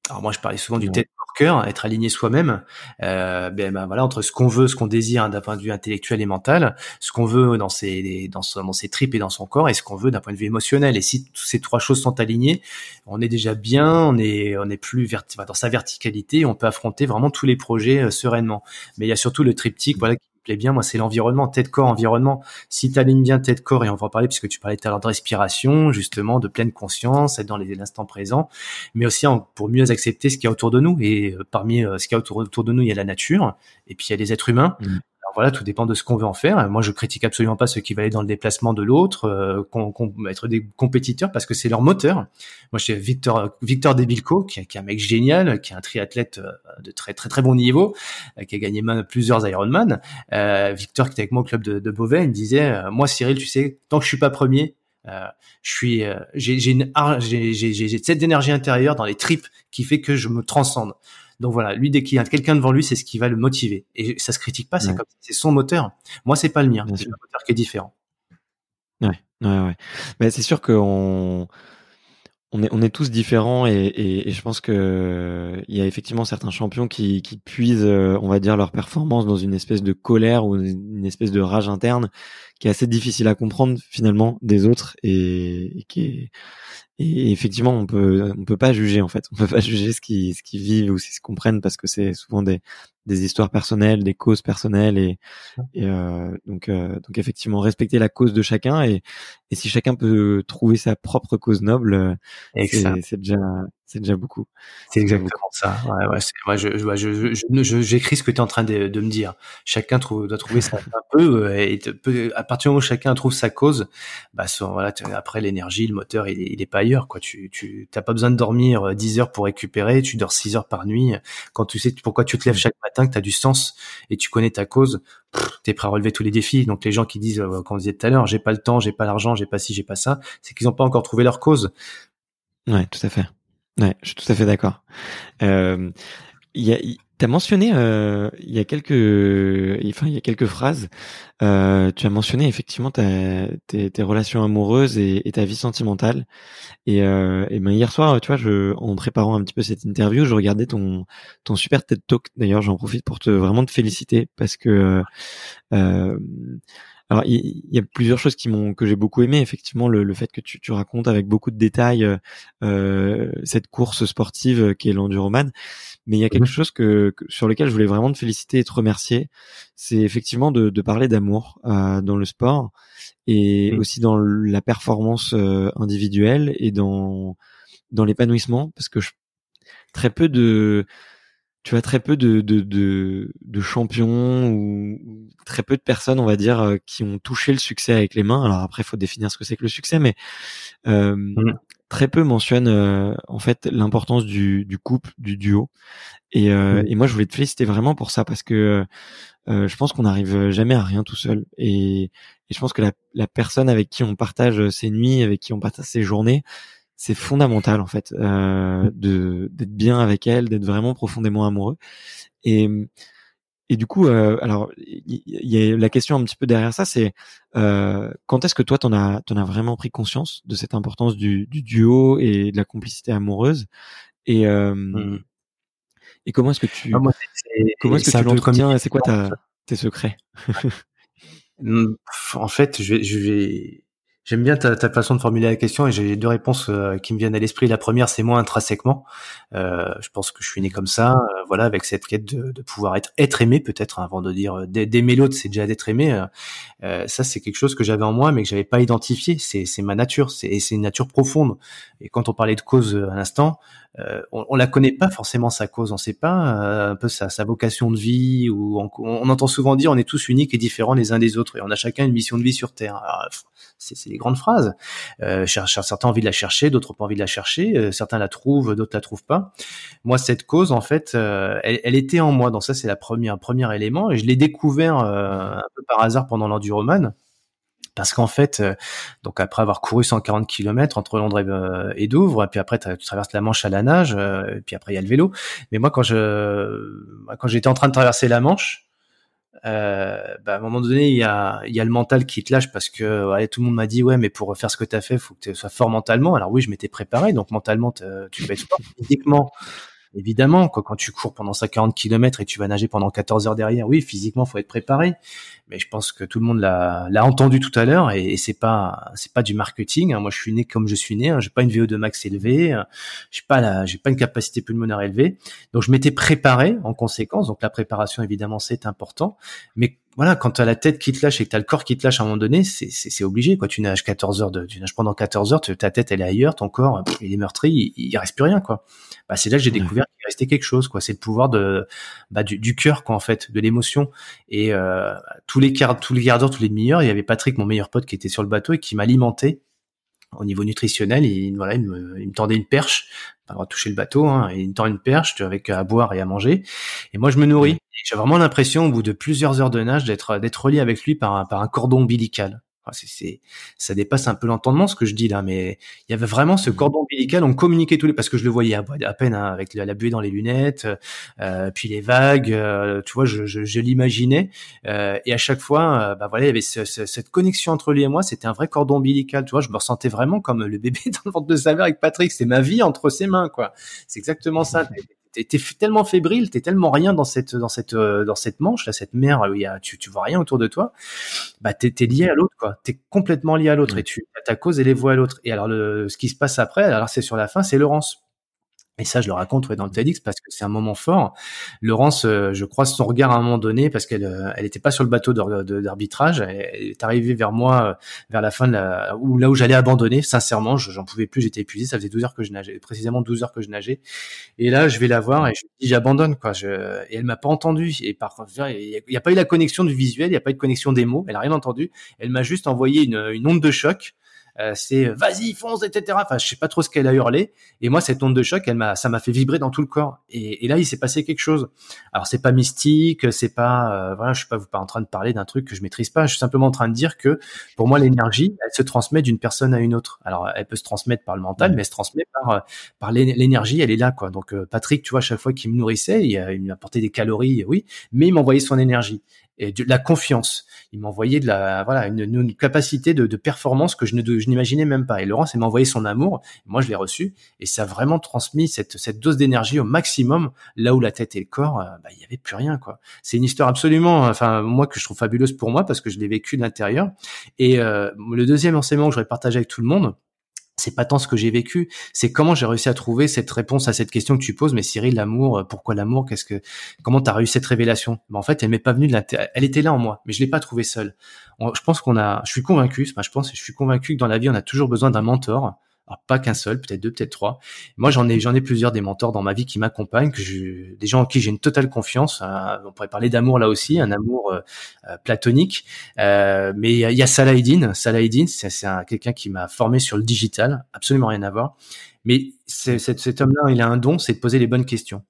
Alors moi, je parlais souvent du tête être aligné soi-même, euh, ben, ben, voilà entre ce qu'on veut, ce qu'on désire d'un point de vue intellectuel et mental, ce qu'on veut dans ses dans ses tripes et dans son corps, et ce qu'on veut d'un point de vue émotionnel. Et si ces trois choses sont alignées, on est déjà bien, on est on est plus verti dans sa verticalité, on peut affronter vraiment tous les projets euh, sereinement. Mais il y a surtout le triptyque, voilà plaît bien, moi, c'est l'environnement, tête, corps, environnement. Si tu alignes bien tête, corps, et on va en parler puisque tu parlais tout à l'heure de respiration, justement, de pleine conscience, être dans l'instant présent, mais aussi pour mieux accepter ce qu'il y a autour de nous. Et euh, parmi euh, ce qu'il y a autour, de nous, il y a la nature, et puis il y a les êtres humains. Mmh voilà, tout dépend de ce qu'on veut en faire. Moi, je critique absolument pas ceux qui veulent aller dans le déplacement de l'autre, euh, être des compétiteurs parce que c'est leur moteur. Moi, j'ai Victor Victor Debilco, qui, qui, est un mec génial, qui est un triathlète euh, de très très très bon niveau, euh, qui a gagné plusieurs Ironman. Euh, Victor, qui était avec moi au club de, de Beauvais, il me disait, euh, moi, Cyril, tu sais, tant que je suis pas premier, euh, je suis, j'ai j'ai cette énergie intérieure dans les tripes qui fait que je me transcende. Donc voilà, lui dès qu'il y a quelqu'un devant lui, c'est ce qui va le motiver. Et ça se critique pas, c'est comme c'est son moteur. Moi, c'est pas le mien, c'est un moteur qui est différent. Ouais, ouais, ouais. Mais c'est sûr qu'on on est, on est tous différents et, et, je pense que il y a effectivement certains champions qui, qui puisent, euh, on va dire, leur performance dans une espèce de colère ou une espèce de rage interne qui est assez difficile à comprendre finalement des autres et, et qui est et effectivement, on peut on peut pas juger en fait. On peut pas juger ce qu'ils ce qu'ils vivent ou ce qu'ils comprennent parce que c'est souvent des des histoires personnelles, des causes personnelles et, et euh, donc euh, donc effectivement respecter la cause de chacun et et si chacun peut trouver sa propre cause noble, euh, c'est déjà c'est déjà beaucoup. C'est exactement ça. Ouais, ouais, moi, je, je, je, j'écris ce que tu es en train de, de, me dire. Chacun trouve, doit trouver ça un peu, euh, et à partir du moment où chacun trouve sa cause, bah, voilà, après l'énergie, le moteur, il est, il est pas ailleurs, quoi. Tu, tu, t'as pas besoin de dormir 10 heures pour récupérer, tu dors 6 heures par nuit. Quand tu sais pourquoi tu te lèves chaque matin, que tu as du sens et tu connais ta cause, tu es prêt à relever tous les défis. Donc les gens qui disent, euh, comme on disait tout à l'heure, j'ai pas le temps, j'ai pas l'argent, j'ai pas ci, j'ai pas ça, c'est qu'ils n'ont pas encore trouvé leur cause. Ouais, tout à fait. Ouais, je suis tout à fait d'accord. Euh, y a, T'as mentionné euh, il y a quelques, enfin il y a quelques phrases. Euh, tu as mentionné effectivement ta, tes, tes relations amoureuses et, et, ta vie sentimentale. Et, euh, ben hier soir, tu vois, je, en préparant un petit peu cette interview, je regardais ton ton super TED Talk. D'ailleurs, j'en profite pour te vraiment te féliciter parce que euh, alors, il y, a plusieurs choses qui m'ont que j'ai beaucoup aimé. Effectivement, le, le fait que tu, tu, racontes avec beaucoup de détails euh, cette course sportive qui est l'enduroman. Mais il y a quelque mmh chose que, sur lequel je voulais vraiment te féliciter et te remercier. C'est effectivement de, de parler d'amour euh, dans le sport et mmh. aussi dans la performance euh, individuelle et dans dans l'épanouissement, parce que je, très peu de tu as très peu de, de, de, de, champions ou très peu de personnes, on va dire, euh, qui ont touché le succès avec les mains. Alors après, il faut définir ce que c'est que le succès, mais euh, mmh. très peu mentionnent euh, en fait l'importance du, du couple, du duo. Et, euh, mmh. et moi, je voulais te féliciter vraiment pour ça parce que je pense qu'on n'arrive jamais à rien tout seul. Et, je pense que la, la, personne avec qui on partage ses nuits, avec qui on partage ses journées, c'est fondamental en fait euh, de d'être bien avec elle, d'être vraiment profondément amoureux. Et et du coup, euh, alors il y, a la question un petit peu derrière ça, c'est euh, quand est-ce que toi t'en as t'en as vraiment pris conscience de cette importance du, du duo et de la complicité amoureuse et euh, mmh. et comment est-ce que tu ah, comment est-ce que tu l'entretiens C'est quoi ta, tes secrets? Mmh, En fait, je vais, je vais J'aime bien ta, ta, façon de formuler la question et j'ai deux réponses euh, qui me viennent à l'esprit. La première, c'est moi intrinsèquement. Euh, je pense que je suis né comme ça, euh, voilà, avec cette quête de, de pouvoir être être aimé peut-être hein, avant de dire euh, d'aimer l'autre, c'est déjà d'être aimé. ça, c'est quelque chose que j'avais en moi, mais que j'avais pas identifié. C'est ma nature, c'est une nature profonde. Et quand on parlait de cause à l'instant, on, on la connaît pas forcément sa cause, on sait pas un peu sa, sa vocation de vie. Ou on, entend souvent dire on est tous uniques et différents les uns des autres et on a chacun une mission de vie sur Terre. C'est des grandes phrases. Euh, certains ont envie de la chercher, d'autres pas envie de la chercher. Euh, certains la trouvent, d'autres la trouvent pas. Moi, cette cause, en fait, euh, elle, était en moi. Donc ça, c'est la première, premier élément. Et je l'ai découvert un peu par hasard pendant l'enduroman. Parce qu'en fait, donc après avoir couru 140 km entre Londres et, Douvres, puis après tu traverses la Manche à la nage, et puis après il y a le vélo. Mais moi, quand je quand j'étais en train de traverser la Manche, euh, bah, à un moment donné, il y a, y a le mental qui te lâche parce que tout le monde m'a dit ouais, mais pour faire ce que tu as fait, faut que tu sois fort mentalement. Alors oui, je m'étais préparé, donc mentalement, tu peux être fort physiquement. Évidemment, quoi, quand tu cours pendant 140 km et tu vas nager pendant 14 heures derrière, oui, physiquement, faut être préparé. Mais je pense que tout le monde l'a, entendu tout à l'heure et, c'est pas, c'est pas du marketing. Hein. Moi, je suis né comme je suis né. Hein. J'ai pas une VO2 max élevée. J'ai pas la, j'ai pas une capacité pulmonaire élevée. Donc, je m'étais préparé en conséquence. Donc, la préparation, évidemment, c'est important. Mais voilà, quand tu as la tête qui te lâche et que tu as le corps qui te lâche à un moment donné, c'est obligé. Quoi. Tu nages 14 heures, de, tu nages pendant 14 heures, ta tête elle est ailleurs, ton corps il est meurtri, il, il reste plus rien. quoi. Bah, c'est là que j'ai découvert qu'il restait quelque chose. quoi. C'est le pouvoir de bah, du, du cœur, quoi, en fait, de l'émotion. Et euh, tous les quarts, tous les quarts d'heure, tous les demi-heures, il y avait Patrick, mon meilleur pote, qui était sur le bateau et qui m'alimentait au niveau nutritionnel. Il, voilà, il me, il me tendait une perche pas le toucher le bateau, hein, il me tend une perche avec à boire et à manger. Et moi, je me nourris. J'ai vraiment l'impression, au bout de plusieurs heures de nage, d'être d'être relié avec lui par par un cordon ombilical c'est, ça dépasse un peu l'entendement ce que je dis là, mais il y avait vraiment ce mmh. cordon ombilical. On communiquait tous les parce que je le voyais à, à peine hein, avec la, buée dans les lunettes, euh, puis les vagues. Euh, tu vois, je, je, je l'imaginais euh, et à chaque fois, euh, bah voilà, il y avait cette connexion entre lui et moi. C'était un vrai cordon ombilical. Tu vois, je me ressentais vraiment comme le bébé dans le ventre de sa mère avec Patrick. C'est ma vie entre ses mains, quoi. C'est exactement ça t'es tellement fébrile, t'es tellement rien dans cette dans cette euh, dans cette manche là, cette mer où il y a tu tu vois rien autour de toi, bah t'es es lié à l'autre quoi, t'es complètement lié à l'autre et tu ta cause et les voix à l'autre. Et alors le ce qui se passe après, alors c'est sur la fin, c'est Laurence. Et ça, je le raconte dans le TEDx parce que c'est un moment fort. Laurence, euh, je croise son regard à un moment donné parce qu'elle euh, elle était pas sur le bateau d'arbitrage. Elle, est arrivée vers moi euh, vers la fin de la, où là où j'allais abandonner. Sincèrement, j'en pouvais plus, j'étais épuisé. Ça faisait 12 heures que je nageais, précisément 12 heures que je nageais. Et là, je vais la voir et je lui dis j'abandonne quoi. Je, et elle m'a pas entendu. Et par contre, il n'y a, pas eu la connexion du visuel, il n'y a pas eu de connexion des mots. Elle a rien entendu. Elle m'a juste envoyé une, une onde de choc euh, c'est euh, vas-y fonce etc enfin je sais pas trop ce qu'elle a hurlé. Et moi cette onde de choc elle m'a ça m'a fait vibrer dans tout le corps. Et, et là il s'est passé quelque chose. Alors c'est pas mystique c'est pas euh, voilà je suis pas pas en train de parler d'un truc que je maîtrise pas. Je suis simplement en train de dire que pour moi l'énergie elle se transmet d'une personne à une autre. Alors elle peut se transmettre par le mental mais elle se transmet par par l'énergie elle est là quoi. Donc Patrick tu vois chaque fois qu'il me nourrissait il, il m'apportait des calories oui mais il m'envoyait son énergie et de la confiance. Il m'envoyait de la voilà une, une capacité de, de, performance que je ne je n'imaginais même pas. Et Laurence, il m'a envoyé son amour. Moi, je l'ai reçu et ça a vraiment transmis cette cette dose d'énergie au maximum. Là où la tête et le corps, euh, bah, il y avait plus rien quoi. C'est une histoire absolument, enfin moi que je trouve fabuleuse pour moi parce que je l'ai vécu de l'intérieur. Et euh, le deuxième enseignement que j'aurais partagé avec tout le monde, c'est pas tant ce que j'ai vécu, c'est comment j'ai réussi à trouver cette réponse à cette question que tu poses. Mais Cyril, l'amour, euh, pourquoi l'amour? Qu'est-ce que, comment t'as réussi cette révélation? Ben, En fait, elle m'est pas venue de la, elle était là en moi, mais je l'ai pas trouvée seule. je pense qu'on a, je suis convaincu, je pense, je suis convaincu que dans la vie, on a toujours besoin d'un mentor pas qu'un seul, peut-être deux, peut-être trois. Moi, j'en ai, j'en ai plusieurs des mentors dans ma vie qui m'accompagnent, que je, des gens en qui j'ai une totale confiance. Euh, on pourrait parler d'amour là aussi, un amour euh, euh, platonique. mais il y a, Salahidine. Salahidine, c'est, c'est quelqu'un qui m'a formé sur le digital, absolument rien à voir. Mais cet, cet homme-là, il a un don, c'est de poser les bonnes questions.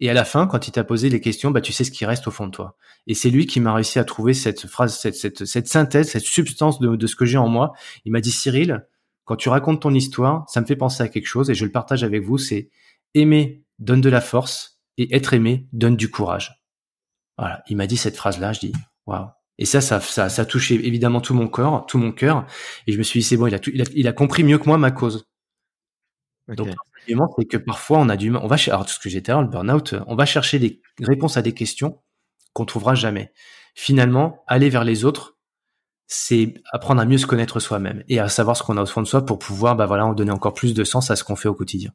Et à la fin, quand il t'a posé les questions, bah, tu sais ce qui reste au fond de toi. Et c'est lui qui m'a réussi à trouver cette phrase, cette, cette, cette synthèse, cette substance de, de ce que j'ai en moi. Il m'a dit, Cyril, quand tu racontes ton histoire, ça me fait penser à quelque chose et je le partage avec vous, c'est aimer donne de la force et être aimé donne du courage. Voilà. Il m'a dit cette phrase-là, je dis, waouh. Et ça, ça, ça, ça a touché évidemment tout mon corps, tout mon cœur. Et je me suis dit, c'est bon, il a, tout, il a, il a compris mieux que moi ma cause. Donc, c'est que parfois, on a du mal, on va chercher, alors, ce que j'étais le burn-out, on va chercher des réponses à des questions qu'on trouvera jamais. Finalement, aller vers les autres, c'est apprendre à mieux se connaître soi-même et à savoir ce qu'on a au fond de soi pour pouvoir, bah voilà, donner encore plus de sens à ce qu'on fait au quotidien.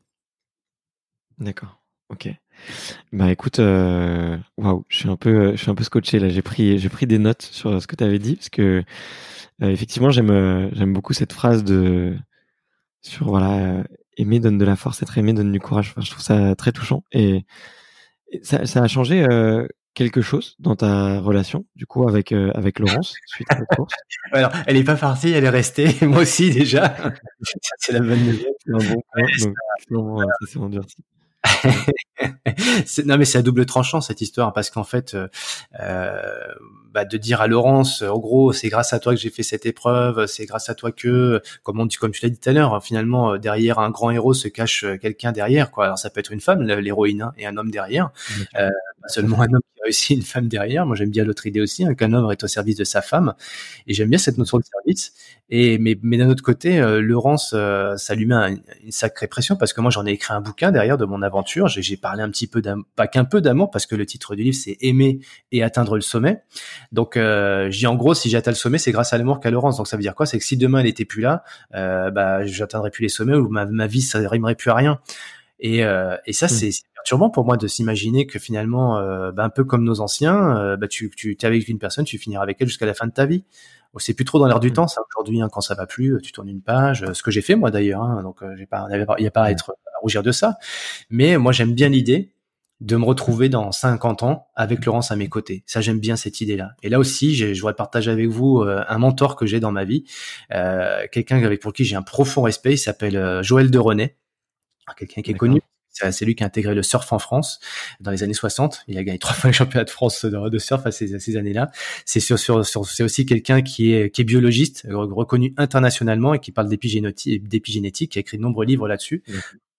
D'accord. Ok. Bah écoute, euh, waouh, je suis un peu, je suis un peu scotché là. J'ai pris, pris des notes sur ce que tu avais dit parce que euh, effectivement, j'aime, j'aime beaucoup cette phrase de sur voilà aimer donne de la force, être aimé donne du courage. Enfin, je trouve ça très touchant et, ça, ça, a changé euh, quelque chose dans ta relation, du coup, avec euh, avec Laurence suite à cette course? Alors, elle est pas partie, elle est restée. Moi aussi déjà. c'est la bonne nouvelle. C'est un bon point. ça s'est endurci. non mais c'est à double tranchant cette histoire parce qu'en fait euh, bah, de dire à Laurence, en gros, c'est grâce à toi que j'ai fait cette épreuve, c'est grâce à toi que, comme on dit, comme tu l'as dit tout à l'heure, finalement, derrière un grand héros se cache quelqu'un derrière, quoi. Alors ça peut être une femme, l'héroïne, hein, et un homme derrière. Euh, pas seulement un homme qui a réussi, une femme derrière. Moi, j'aime bien l'autre idée aussi, hein, qu'un homme est au service de sa femme. Et j'aime bien cette notion de service. Et mais, mais d'un autre côté, euh, Laurence, euh, ça lui met une sacrée pression parce que moi, j'en ai écrit un bouquin derrière de mon aventure. J'ai parlé un petit peu d'amour, pas qu'un peu d'amour, parce que le titre du livre, c'est Aimer et atteindre le sommet. Donc, euh, j'ai en gros, si j'atteins le sommet, c'est grâce à l'amour qu'a Laurence. Donc, ça veut dire quoi? C'est que si demain elle était plus là, euh, bah, j'atteindrais plus les sommets ou ma, ma vie, ça rimerait plus à rien. Et, euh, et ça, mmh. c'est perturbant pour moi de s'imaginer que finalement, euh, bah, un peu comme nos anciens, euh, bah, tu, tu es avec une personne, tu finiras avec elle jusqu'à la fin de ta vie. C'est plus trop dans l'air du mmh. temps, ça aujourd'hui. Hein, quand ça va plus, tu tournes une page. Ce que j'ai fait moi d'ailleurs. Hein, donc, j'ai pas, il n'y a pas à mmh. être à rougir de ça. Mais moi, j'aime bien l'idée de me retrouver dans 50 ans avec Laurence à mes côtés. Ça, j'aime bien cette idée-là. Et là aussi, je voudrais partager avec vous un mentor que j'ai dans ma vie, euh, quelqu'un avec pour qui j'ai un profond respect. Il s'appelle Joël de René quelqu'un qui est connu. C'est lui qui a intégré le surf en France dans les années 60. Il a gagné trois fois le championnat de France de, surf à ces, ces années-là. C'est sur, sur, c'est aussi quelqu'un qui est, qui est biologiste, reconnu internationalement et qui parle d'épigénétique, qui a écrit de nombreux livres là-dessus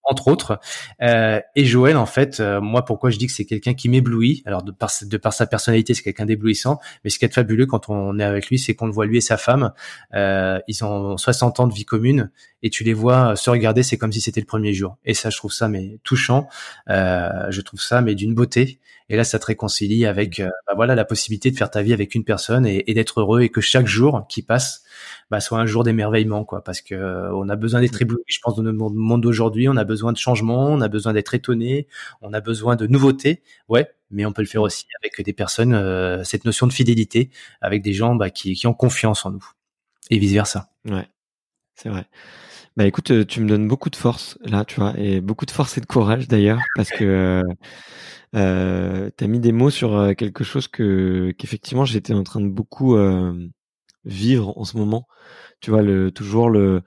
entre autres. Euh, et Joël, en fait, euh, moi, pourquoi je dis que c'est quelqu'un qui m'éblouit Alors, de par, sa personnalité, c'est quelqu'un d'éblouissant. Mais ce qui est fabuleux quand on est avec lui, c'est qu'on le voit lui et sa femme. Euh, ils ont 60 ans de vie commune et tu les vois se regarder, c'est comme si c'était le premier jour. Et ça, je trouve ça mais touchant. Euh, je trouve ça mais d'une beauté. Et là, ça te réconcilie avec, euh, bah voilà, la possibilité de faire ta vie avec une personne et, et d'être heureux et que chaque jour qui passe bah, soit un jour d'émerveillement, quoi, parce que euh, on a besoin d'être mmh. ébloui. Je pense dans notre monde d'aujourd'hui, on a besoin de changement, on a besoin d'être étonné, on a besoin de nouveautés, ouais, mais on peut le faire aussi avec des personnes, euh, cette notion de fidélité, avec des gens bah, qui, qui ont confiance en nous, et vice versa. Ouais, c'est vrai. Bah écoute, euh, tu me donnes beaucoup de force là, tu vois, et beaucoup de force et de courage d'ailleurs, parce que euh, tu as mis des mots sur quelque chose que qu'effectivement j'étais en train de beaucoup vivre en ce moment. Tu vois, le, toujours le,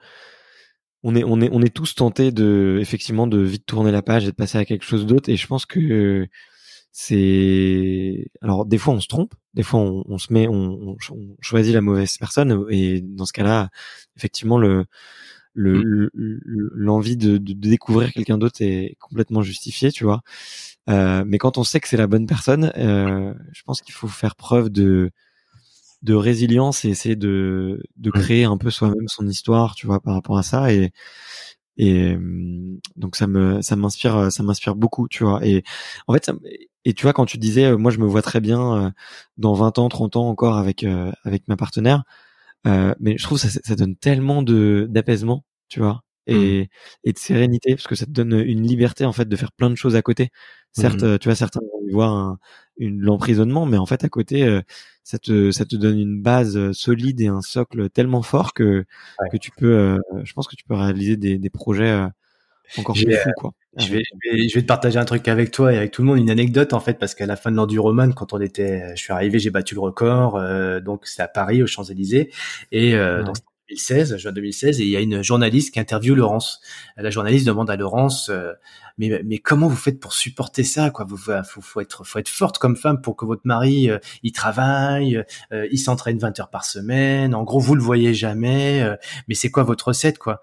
on est, on est, on est tous tentés de, effectivement, de vite tourner la page et de passer à quelque chose d'autre. Et je pense que c'est, alors des fois on se trompe, des fois on, se met, on, choisit la mauvaise personne. Et dans ce cas-là, effectivement, le, le, mmh. l'envie de, de, découvrir quelqu'un d'autre est complètement justifiée, tu vois. Euh, mais quand on sait que c'est la bonne personne, euh, je pense qu'il faut faire preuve de de résilience et essayer de, de créer un peu soi-même son histoire, tu vois, par rapport à ça. Et, et donc ça me ça m'inspire ça m'inspire beaucoup, tu vois. Et en fait, et tu vois quand tu disais, euh, moi je me vois très bien euh, dans 20 ans, 30 ans encore avec euh, avec ma partenaire. Mais je trouve ça ça donne tellement de d'apaisement, tu vois. Mmh. Et, et de sérénité parce que ça te donne une liberté en fait de faire plein de choses à côté. Certes, mmh. tu vois certains vont y voir un, une l'emprisonnement, mais en fait à côté ça te ça te donne une base euh, solide et un socle tellement fort que que tu peux euh, je pense que tu peux réaliser des, des projets euh, encore plus fous quoi. Je vais, je vais, te partager un truc avec toi et avec tout le monde, une anecdote en fait, parce qu'à la fin de l'Enduroman, quand on était, je suis arrivé, j'ai battu le record, donc c'est à Paris, aux Champs-Élysées, et donc 2016, juin 2016, et il y a une journaliste qui interviewe Laurence. La journaliste demande à Laurence, euh, mais, mais comment vous faites pour supporter ça quoi? Vous faut, faut être faut être forte comme femme pour que votre mari euh, il travaille, euh, il s'entraîne 20 heures par semaine. En gros, vous le voyez jamais. Euh, mais c'est quoi votre recette quoi?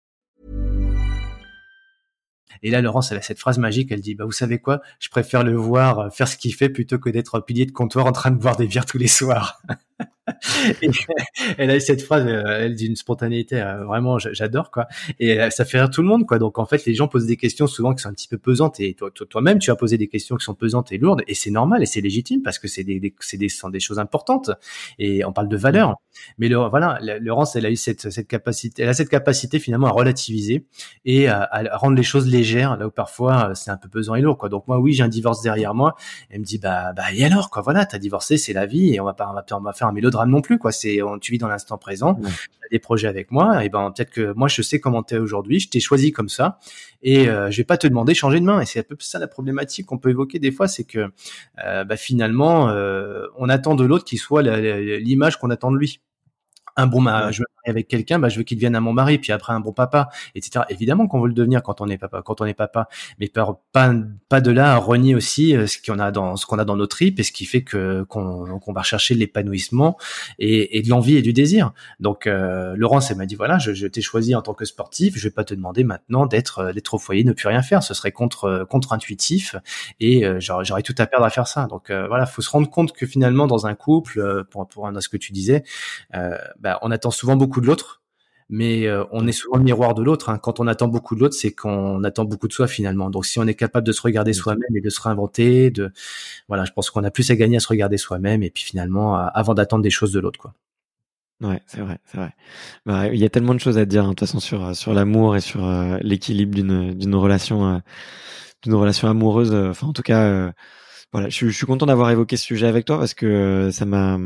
Et là, Laurence, elle a cette phrase magique, elle dit, bah, vous savez quoi, je préfère le voir euh, faire ce qu'il fait plutôt que d'être pilier de comptoir en train de boire des bières tous les soirs. elle a cette phrase, euh, elle dit une spontanéité, euh, vraiment, j'adore quoi. Et euh, ça fait rire tout le monde quoi. Donc en fait, les gens posent des questions souvent qui sont un petit peu pesantes et toi, toi-même, tu as posé des questions qui sont pesantes et lourdes et c'est normal et c'est légitime parce que c'est des, des c'est des, sont des choses importantes et on parle de valeurs. Mais le, voilà, Laurence, elle a eu cette, cette capacité, elle a cette capacité finalement à relativiser et à, à rendre les choses légères là où parfois c'est un peu pesant et lourd quoi. Donc moi, oui, j'ai un divorce derrière moi. Elle me dit bah bah et alors quoi, voilà, t'as divorcé, c'est la vie et on va pas on va, on va faire un mélodrame non plus quoi. C'est tu vis dans l'instant présent, des projets avec moi et ben peut-être que moi je sais comment tu es aujourd'hui, je t'ai choisi comme ça et euh, je vais pas te demander de changer de main et c'est un peu ça la problématique qu'on peut évoquer des fois, c'est que euh, bah, finalement euh, on attend de l'autre qu'il soit l'image qu'on attend de lui. Un bon veux avec quelqu'un, bah, je veux qu'il devienne un bon mari, puis après un bon papa, etc. Évidemment qu'on veut le devenir quand on est papa, quand on est papa, mais pas pas de là à renier aussi euh, ce qu'on a dans ce qu'on a dans nos tripes et ce qui fait que qu'on qu'on va chercher l'épanouissement et, et, de l'envie et du désir. Donc euh, Laurence, elle m'a dit voilà, je, je t'ai choisi en tant que sportif, je vais pas te demander maintenant d'être euh, d'être au foyer, ne plus rien faire, ce serait contre contre intuitif et euh, j'aurais tout à perdre à faire ça. Donc euh, voilà, faut se rendre compte que finalement dans un couple, pour pour ce que tu disais, bah, on attend souvent beaucoup de l'autre, mais euh, on est souvent le miroir de l'autre. Hein. Quand on attend beaucoup de l'autre, c'est qu'on attend beaucoup de soi finalement. Donc si on est capable de se regarder soi-même et de se réinventer, de voilà, je pense qu'on a plus à gagner à se regarder soi-même et puis finalement avant d'attendre des choses de l'autre, quoi. Ouais, c'est vrai, c'est vrai. Bah, il y a tellement de choses à dire, hein, de toute façon, sur sur l'amour et sur euh, l'équilibre d'une d'une relation euh, d'une relation amoureuse. Enfin, en tout cas, voilà, je, je, suis content d'avoir évoqué ce sujet avec toi parce que ça m'a,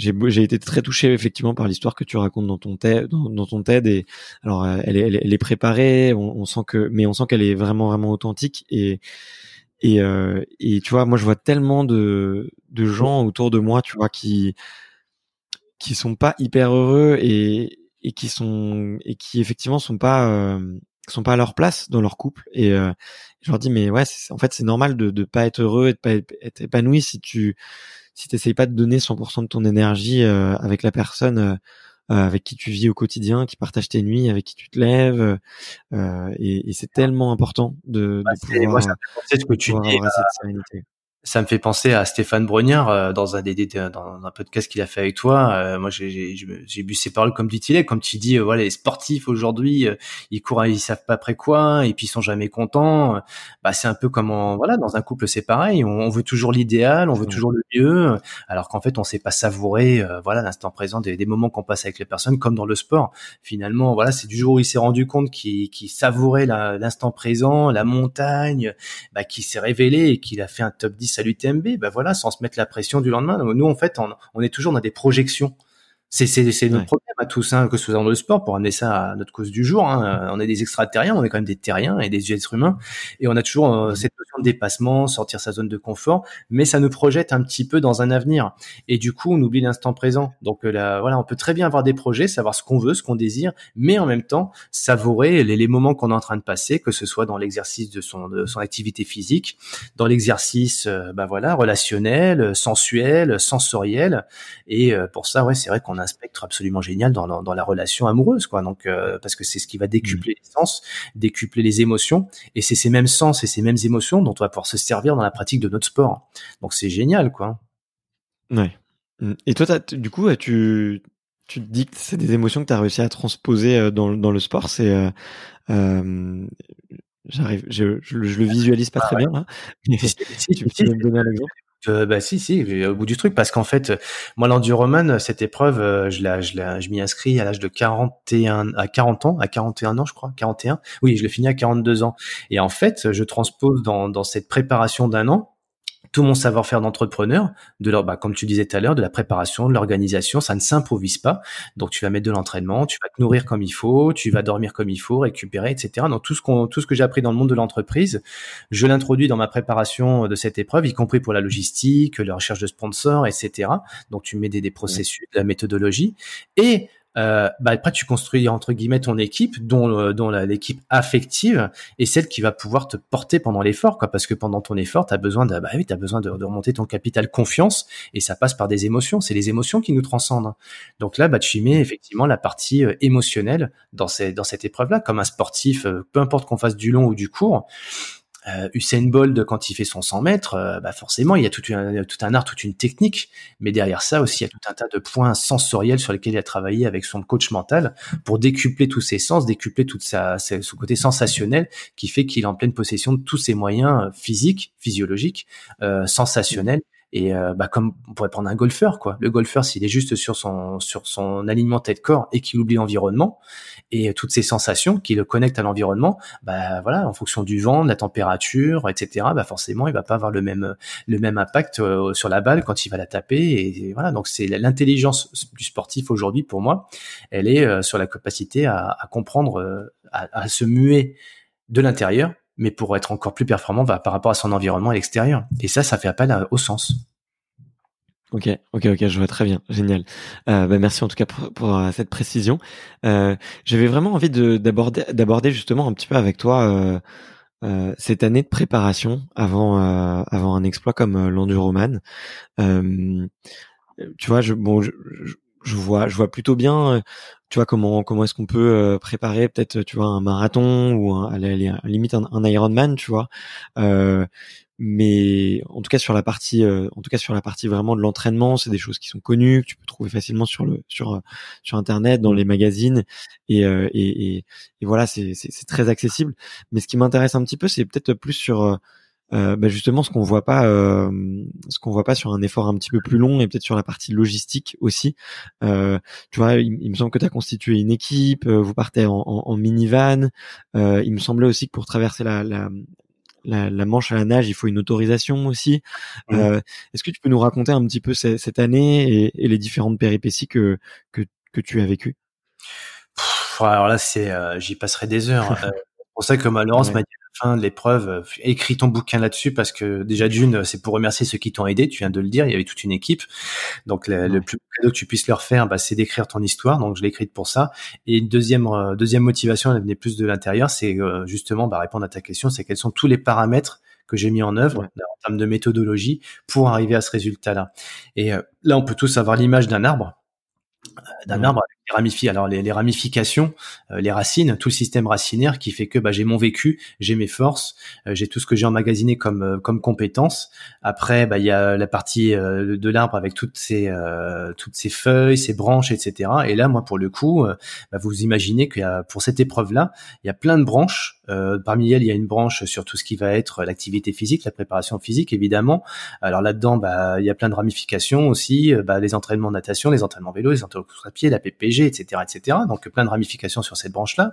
j'ai, été très touché effectivement par l'histoire que tu racontes dans ton TED, dans, ton TED et alors euh, elle est, elle est, préparée, on, on, sent que, mais on sent qu'elle est vraiment vraiment authentique et et euh, et tu vois, moi je vois tellement de de gens autour de moi, tu vois, qui qui sont pas hyper heureux et et qui sont et qui effectivement sont pas euh, sont pas à leur place dans leur couple et euh, je leur dis mais ouais en fait c'est normal de de pas être heureux et de pas être épanoui si tu si t'essayes pas de donner 100% de ton énergie euh, avec la personne euh, avec qui tu vis au quotidien, qui partage tes nuits, avec qui tu te lèves, et, et c'est tellement important de, de pouvoir, moi, ça ce que tu dis, cette sérénité ça me fait penser à Stéphane Brognard euh, dans un des, dans un podcast qu'il a fait avec toi. Euh, moi, j'ai bu ses paroles comme dit-il est, comme tu dis. Euh, voilà, les sportifs aujourd'hui, ils courent, ils savent pas après quoi, et puis ils sont jamais contents. Bah, c'est un peu comme voilà, dans un couple, c'est pareil. On, veut toujours l'idéal, on veut toujours le mieux, alors qu'en fait, on sait pas savourer, voilà, l'instant présent des, des moments qu'on passe avec les personnes, comme dans le sport. Finalement, voilà, c'est du jour où il s'est rendu compte qu'il qu savourait l'instant présent, la montagne, bah, qui s'est révélé et qu'il a fait un top 10 salut TMB, ben voilà, sans se mettre la pression du lendemain. Nous, en fait, on, est toujours dans des projections. C'est c'est notre problème à tous, hein, que ce soit dans le sport, pour amener ça à notre cause du jour. Hein. On est des extraterriens, on est quand même des terriens et des êtres humains, et on a toujours euh, cette notion de dépassement, sortir sa zone de confort, mais ça nous projette un petit peu dans un avenir. Et du coup, on oublie l'instant présent. Donc euh, là, voilà, on peut très bien avoir des projets, savoir ce qu'on veut, ce qu'on désire, mais en même temps savourer les, les moments qu'on est en train de passer, que ce soit dans l'exercice de son, de son activité physique, dans l'exercice, euh, bah voilà, relationnel, sensuel, sensoriel. Et pour ça, ouais, c'est vrai qu'on un spectre absolument génial dans, dans, la relation amoureuse, quoi. Donc, euh, parce que c'est ce qui va décupler mmh. les sens, décupler les émotions, et c'est ces mêmes sens et ces mêmes émotions dont on va pouvoir se servir dans la pratique de notre sport. Donc, c'est génial, quoi. Ouais. Mmh. Et toi, du coup, tu, tu te dis que c'est des émotions que tu as réussi à transposer euh, dans, dans le sport. C'est euh, euh, j'arrive, je, je, le visualise pas très ah bien là. tu peux me donner un exemple bah si si au bout du truc parce qu'en fait moi l'enduroman cette épreuve je la je je m'y inscris à l'âge de 41 à 40 ans à 41 ans je crois 41 oui je l'ai fini à 42 ans. Et en fait je transpose dans dans cette préparation d'un an tout mon savoir-faire d'entrepreneur, de leur, bah, comme tu disais tout à l'heure, de la préparation, de l'organisation, ça ne s'improvise pas. Donc tu vas mettre de l'entraînement, tu vas te nourrir comme il faut, tu vas dormir comme il faut, récupérer, etc. Donc tout ce qu'on, tout ce que j'ai appris dans le monde de l'entreprise, je l'introduis dans ma préparation de cette épreuve, y compris pour la logistique, la recherche de sponsors, etc. Donc tu mets des, des processus, de la méthodologie et bah après tu construis entre guillemets ton équipe dont euh, dont l'équipe affective est celle qui va pouvoir te porter pendant l'effort quoi. Parce que pendant ton effort tu as besoin de bah oui as besoin de, de, remonter ton capital confiance et ça passe par des émotions. C'est les émotions qui nous transcendent. Donc là bah tu mets effectivement la partie euh, émotionnelle dans ces dans cette épreuve là comme un sportif euh, peu importe qu'on fasse du long ou du court euh, Usain Bolt quand il fait son 100 mètres, euh, bah forcément il y a tout un, tout un art, toute une technique, mais derrière ça aussi il y a tout un tas de points sensoriels sur lesquels il a travaillé avec son coach mental pour décupler tous ses sens, décupler toute sa, son côté sensationnel qui fait qu'il est en pleine possession de tous ses moyens euh, physiques, physiologiques, euh, sensationnels et euh, bah, comme on pourrait prendre un golfeur, quoi. Le golfeur, s'il est juste sur son sur son alignement tête-corps et qu'il oublie l'environnement et toutes ces sensations qui le connectent à l'environnement, bah voilà, en fonction du vent, de la température, etc. Bah forcément, il va pas avoir le même le même impact euh, sur la balle quand il va la taper. Et, voilà, donc c'est l'intelligence du sportif aujourd'hui pour moi, elle est euh, sur la capacité à, à comprendre, à, à se muer de l'intérieur mais pour être encore plus performant va par rapport à son environnement à l'extérieur. Et ça, ça fait appel au sens. Ok, ok, ok, je vois très bien, génial. Euh, bah merci en tout cas pour, euh, cette précision. Euh, J'avais vraiment envie d'aborder, justement un petit peu avec toi cette année de préparation avant un exploit comme l'enduroman. tu vois, je vois plutôt bien tu vois comment comment est-ce qu'on peut euh, préparer peut-être tu vois un marathon ou un, à la, limite un, un, Ironman tu vois euh, mais en tout cas sur la partie euh, en tout cas sur la partie vraiment de l'entraînement c'est des choses qui sont connues que tu peux trouver facilement sur le sur sur internet dans les magazines et et, et, et, voilà c'est c'est très accessible. Mais ce qui m'intéresse un petit peu c'est peut-être plus sur euh, bah justement ce qu'on voit pas euh, ce qu'on voit pas sur un effort un petit peu plus long et peut-être sur la partie logistique aussi. Euh, tu vois il, me semble que tu as constitué une équipe euh, vous partez en, en, en minivan. Euh, il me semblait aussi que pour traverser la, la la, la, manche à la nage, il faut une autorisation aussi. Est-ce que tu peux nous raconter un petit peu cette, année et, et, les différentes péripéties que que, que tu as vécues? Alors là, c'est, j'y passerai des heures. c'est pour ça que ma Laurence m'a dit fin de l'épreuve, euh, écris ton bouquin là-dessus parce que déjà d'une, c'est pour remercier ceux qui t'ont aidé. Tu viens de le dire, il y avait toute une équipe. Donc le, plus cadeau que tu puisses leur faire, bah, c'est d'écrire ton histoire. Donc je l'ai écrite pour ça. Et une deuxième euh, deuxième motivation, elle venait plus de l'intérieur, c'est euh, justement bah, répondre à ta question, c'est quels sont tous les paramètres que j'ai mis en œuvre en termes de méthodologie pour arriver à ce résultat-là. Et là, on peut tous avoir l'image d'un arbre d'un arbre avec les ramifications. Alors les, ramifications, euh, les racines, tout le système racinaire qui fait que bah, j'ai mon vécu, j'ai mes forces, euh, j'ai tout ce que j'ai emmagasiné comme euh, comme compétences. Après, bah il y a la partie de l'arbre avec toutes ces toutes ces feuilles, ses branches, etc. Et là, moi pour le coup, bah, vous imaginez qu'il y a pour cette épreuve là, il y a plein de branches euh, parmi elles, il y a une branche sur tout ce qui va être l'activité physique, la préparation physique, évidemment. Alors là-dedans, bah, il y a plein de ramifications aussi, euh, bah, les entraînements de natation, les entraînements vélo, les entraînements à pied, la PPG, etc., etc. Donc plein de ramifications sur cette branche-là.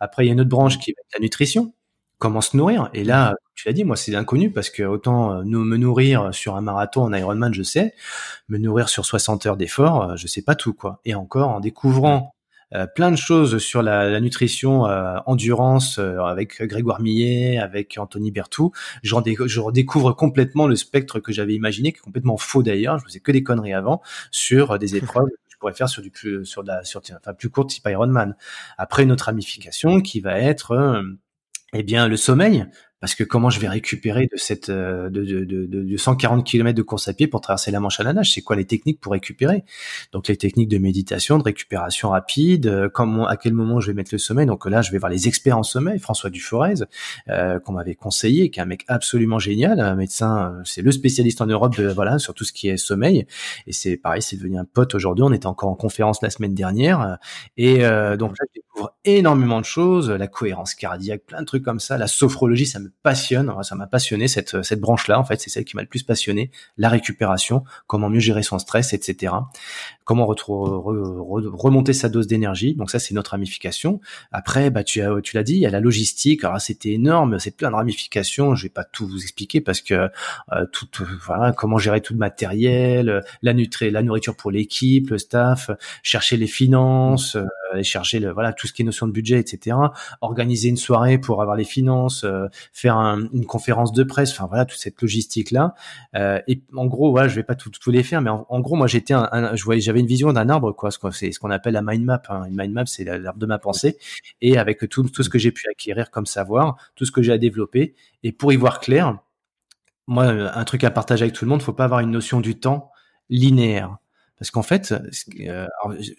Après, il y a une autre branche qui va être la nutrition comment se nourrir. Et là, tu l'as dit, moi, c'est inconnu parce que autant euh, nous me nourrir sur un marathon en Ironman, je sais, me nourrir sur 60 heures d'effort, je sais pas tout, quoi. Et encore, en découvrant euh, plein de choses sur la, la nutrition euh, endurance euh, avec Grégoire Millet, avec Anthony Bertou. Je, je redécouvre complètement le spectre que j'avais imaginé, qui est complètement faux d'ailleurs. Je faisais que des conneries avant sur des épreuves je pourrais faire sur du plus sur de la sur enfin plus courte type Ironman. Après une autre ramification qui va être eh bien le sommeil parce que comment je vais récupérer de cette euh, de, de, de, de 140 km de course à pied pour traverser la Manche à la nage? C'est quoi les techniques pour récupérer? Donc les techniques de méditation, de récupération rapide, euh, comment, à quel moment je vais mettre le sommeil? Donc là, je vais voir les experts en sommeil, François Duforez, euh, qu'on m'avait conseillé, qui est un mec absolument génial, un médecin, euh, c'est le spécialiste en Europe de voilà sur tout ce qui est sommeil. Et c'est pareil, c'est devenu un pote aujourd'hui. On était encore en conférence la semaine dernière, et donc là, découvre énormément de choses, la cohérence cardiaque, plein de trucs comme ça. La sophrologie, ça me passionne, ça m'a passionné cette cette branche-là. En fait, c'est celle qui m'a le plus passionné. La récupération, comment mieux gérer son stress, etc. Comment remonter sa dose d'énergie. Donc ça, c'est notre ramification. Après, bah tu as tu l'as dit, il y a la logistique. Alors c'était énorme, c'est plein de ramifications. Je vais pas tout vous expliquer parce que euh, tout voilà comment gérer tout le matériel, la nutri la nourriture pour l'équipe, le staff, chercher les finances, euh, chercher le, voilà tout ce qui est notion de budget, etc. Organiser une soirée pour avoir les finances, euh, faire une conférence de presse, enfin voilà toute cette logistique là. Euh, et en gros, voilà, je vais pas tout, tout les faire, mais en, gros, moi j'étais, un, je voyais, j'avais une vision d'un arbre, quoi. C'est ce qu'on appelle la mind map. Hein. Une mind map, c'est l'arbre de ma pensée. Et avec tout, tout ce que j'ai pu acquérir comme savoir, tout ce que j'ai à développer, et pour y voir clair, moi, un truc à partager avec tout le monde, faut pas avoir une notion du temps linéaire. Parce qu'en fait, euh,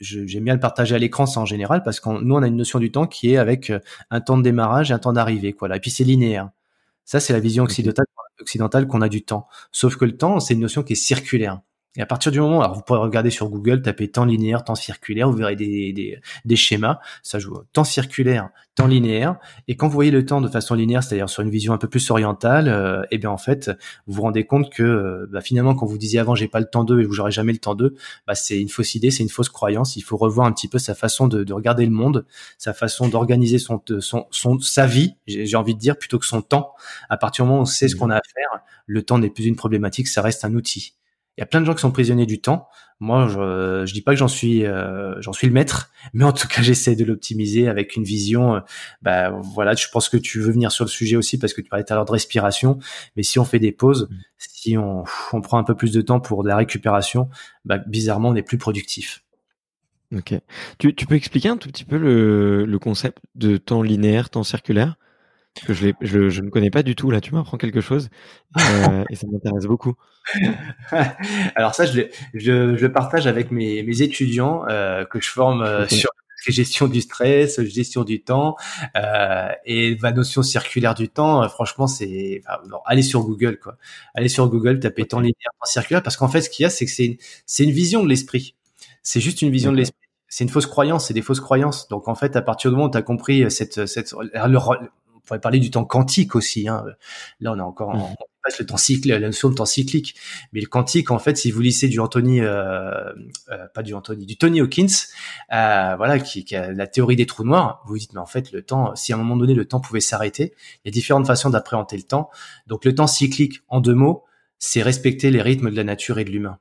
j'aime bien le partager à l'écran, ça en général, parce que nous, on a une notion du temps qui est avec euh, un temps de démarrage et un temps d'arrivée. Quoi, Et puis c'est linéaire. Ça, c'est la vision occidentale qu'on a du temps. Sauf que le temps, c'est une notion qui est circulaire. Et à partir du moment, alors vous pourrez regarder sur Google, taper temps linéaire, temps circulaire, vous verrez des, des, des schémas. Ça joue temps circulaire, temps linéaire. Et quand vous voyez le temps de façon linéaire, c'est-à-dire sur une vision un peu plus orientale, euh, eh bien en fait, vous vous rendez compte que euh, bah, finalement, quand vous disiez avant j'ai pas le temps 2 et vous j'aurai jamais le temps 2, bah, c'est une fausse idée, c'est une fausse croyance. Il faut revoir un petit peu sa façon de, de regarder le monde, sa façon d'organiser son, son, son, sa vie, j'ai envie de dire, plutôt que son temps. À partir du moment où on sait ce mmh. qu'on a à faire, le temps n'est plus une problématique, ça reste un outil. Il y a plein de gens qui sont prisonniers du temps. Moi, je, je dis pas que j'en suis, euh, j'en suis le maître, mais en tout cas, j'essaie de l'optimiser avec une vision. Euh, bah voilà, je pense que tu veux venir sur le sujet aussi parce que tu parlais tout à l'heure de respiration. Mais si on fait des pauses, mmh. si on, on prend un peu plus de temps pour de la récupération, bah, bizarrement, on est plus productif. Ok. Tu, tu peux expliquer un tout petit peu le, le concept de temps linéaire, temps circulaire? Que je, je, je, ne connais pas du tout. Là, tu m'apprends quelque chose euh, et ça m'intéresse beaucoup. Alors ça, je, je, je, partage avec mes, mes étudiants euh, que je forme euh, sur gestion du stress, gestion du temps euh, et la notion circulaire du temps. Franchement, c'est enfin, allez sur Google quoi. Allez sur Google, tapez temps linéaire, temps circulaire parce qu'en fait, ce qu'il y a, c'est que c'est une, c'est une vision de l'esprit. C'est juste une vision de l'esprit c'est une fausse croyance, c'est des fausses croyances. Donc en fait, à partir du moment où tu as compris cette, cette le, pourrait parler du temps quantique aussi. Hein. Là, on a encore mm. on passe le temps cyclique, la notion de temps cyclique. Mais le quantique, en fait, si vous lisez du Anthony, euh, euh, pas du Anthony, du Tony Hawkins, euh, voilà, qui, qui, a la théorie des trous noirs, vous vous dites, mais en fait, le temps, si à un moment donné le temps pouvait s'arrêter, il y a différentes façons d'appréhender le temps. Donc, le temps cyclique, en deux mots, c'est respecter les rythmes de la nature et de l'humain.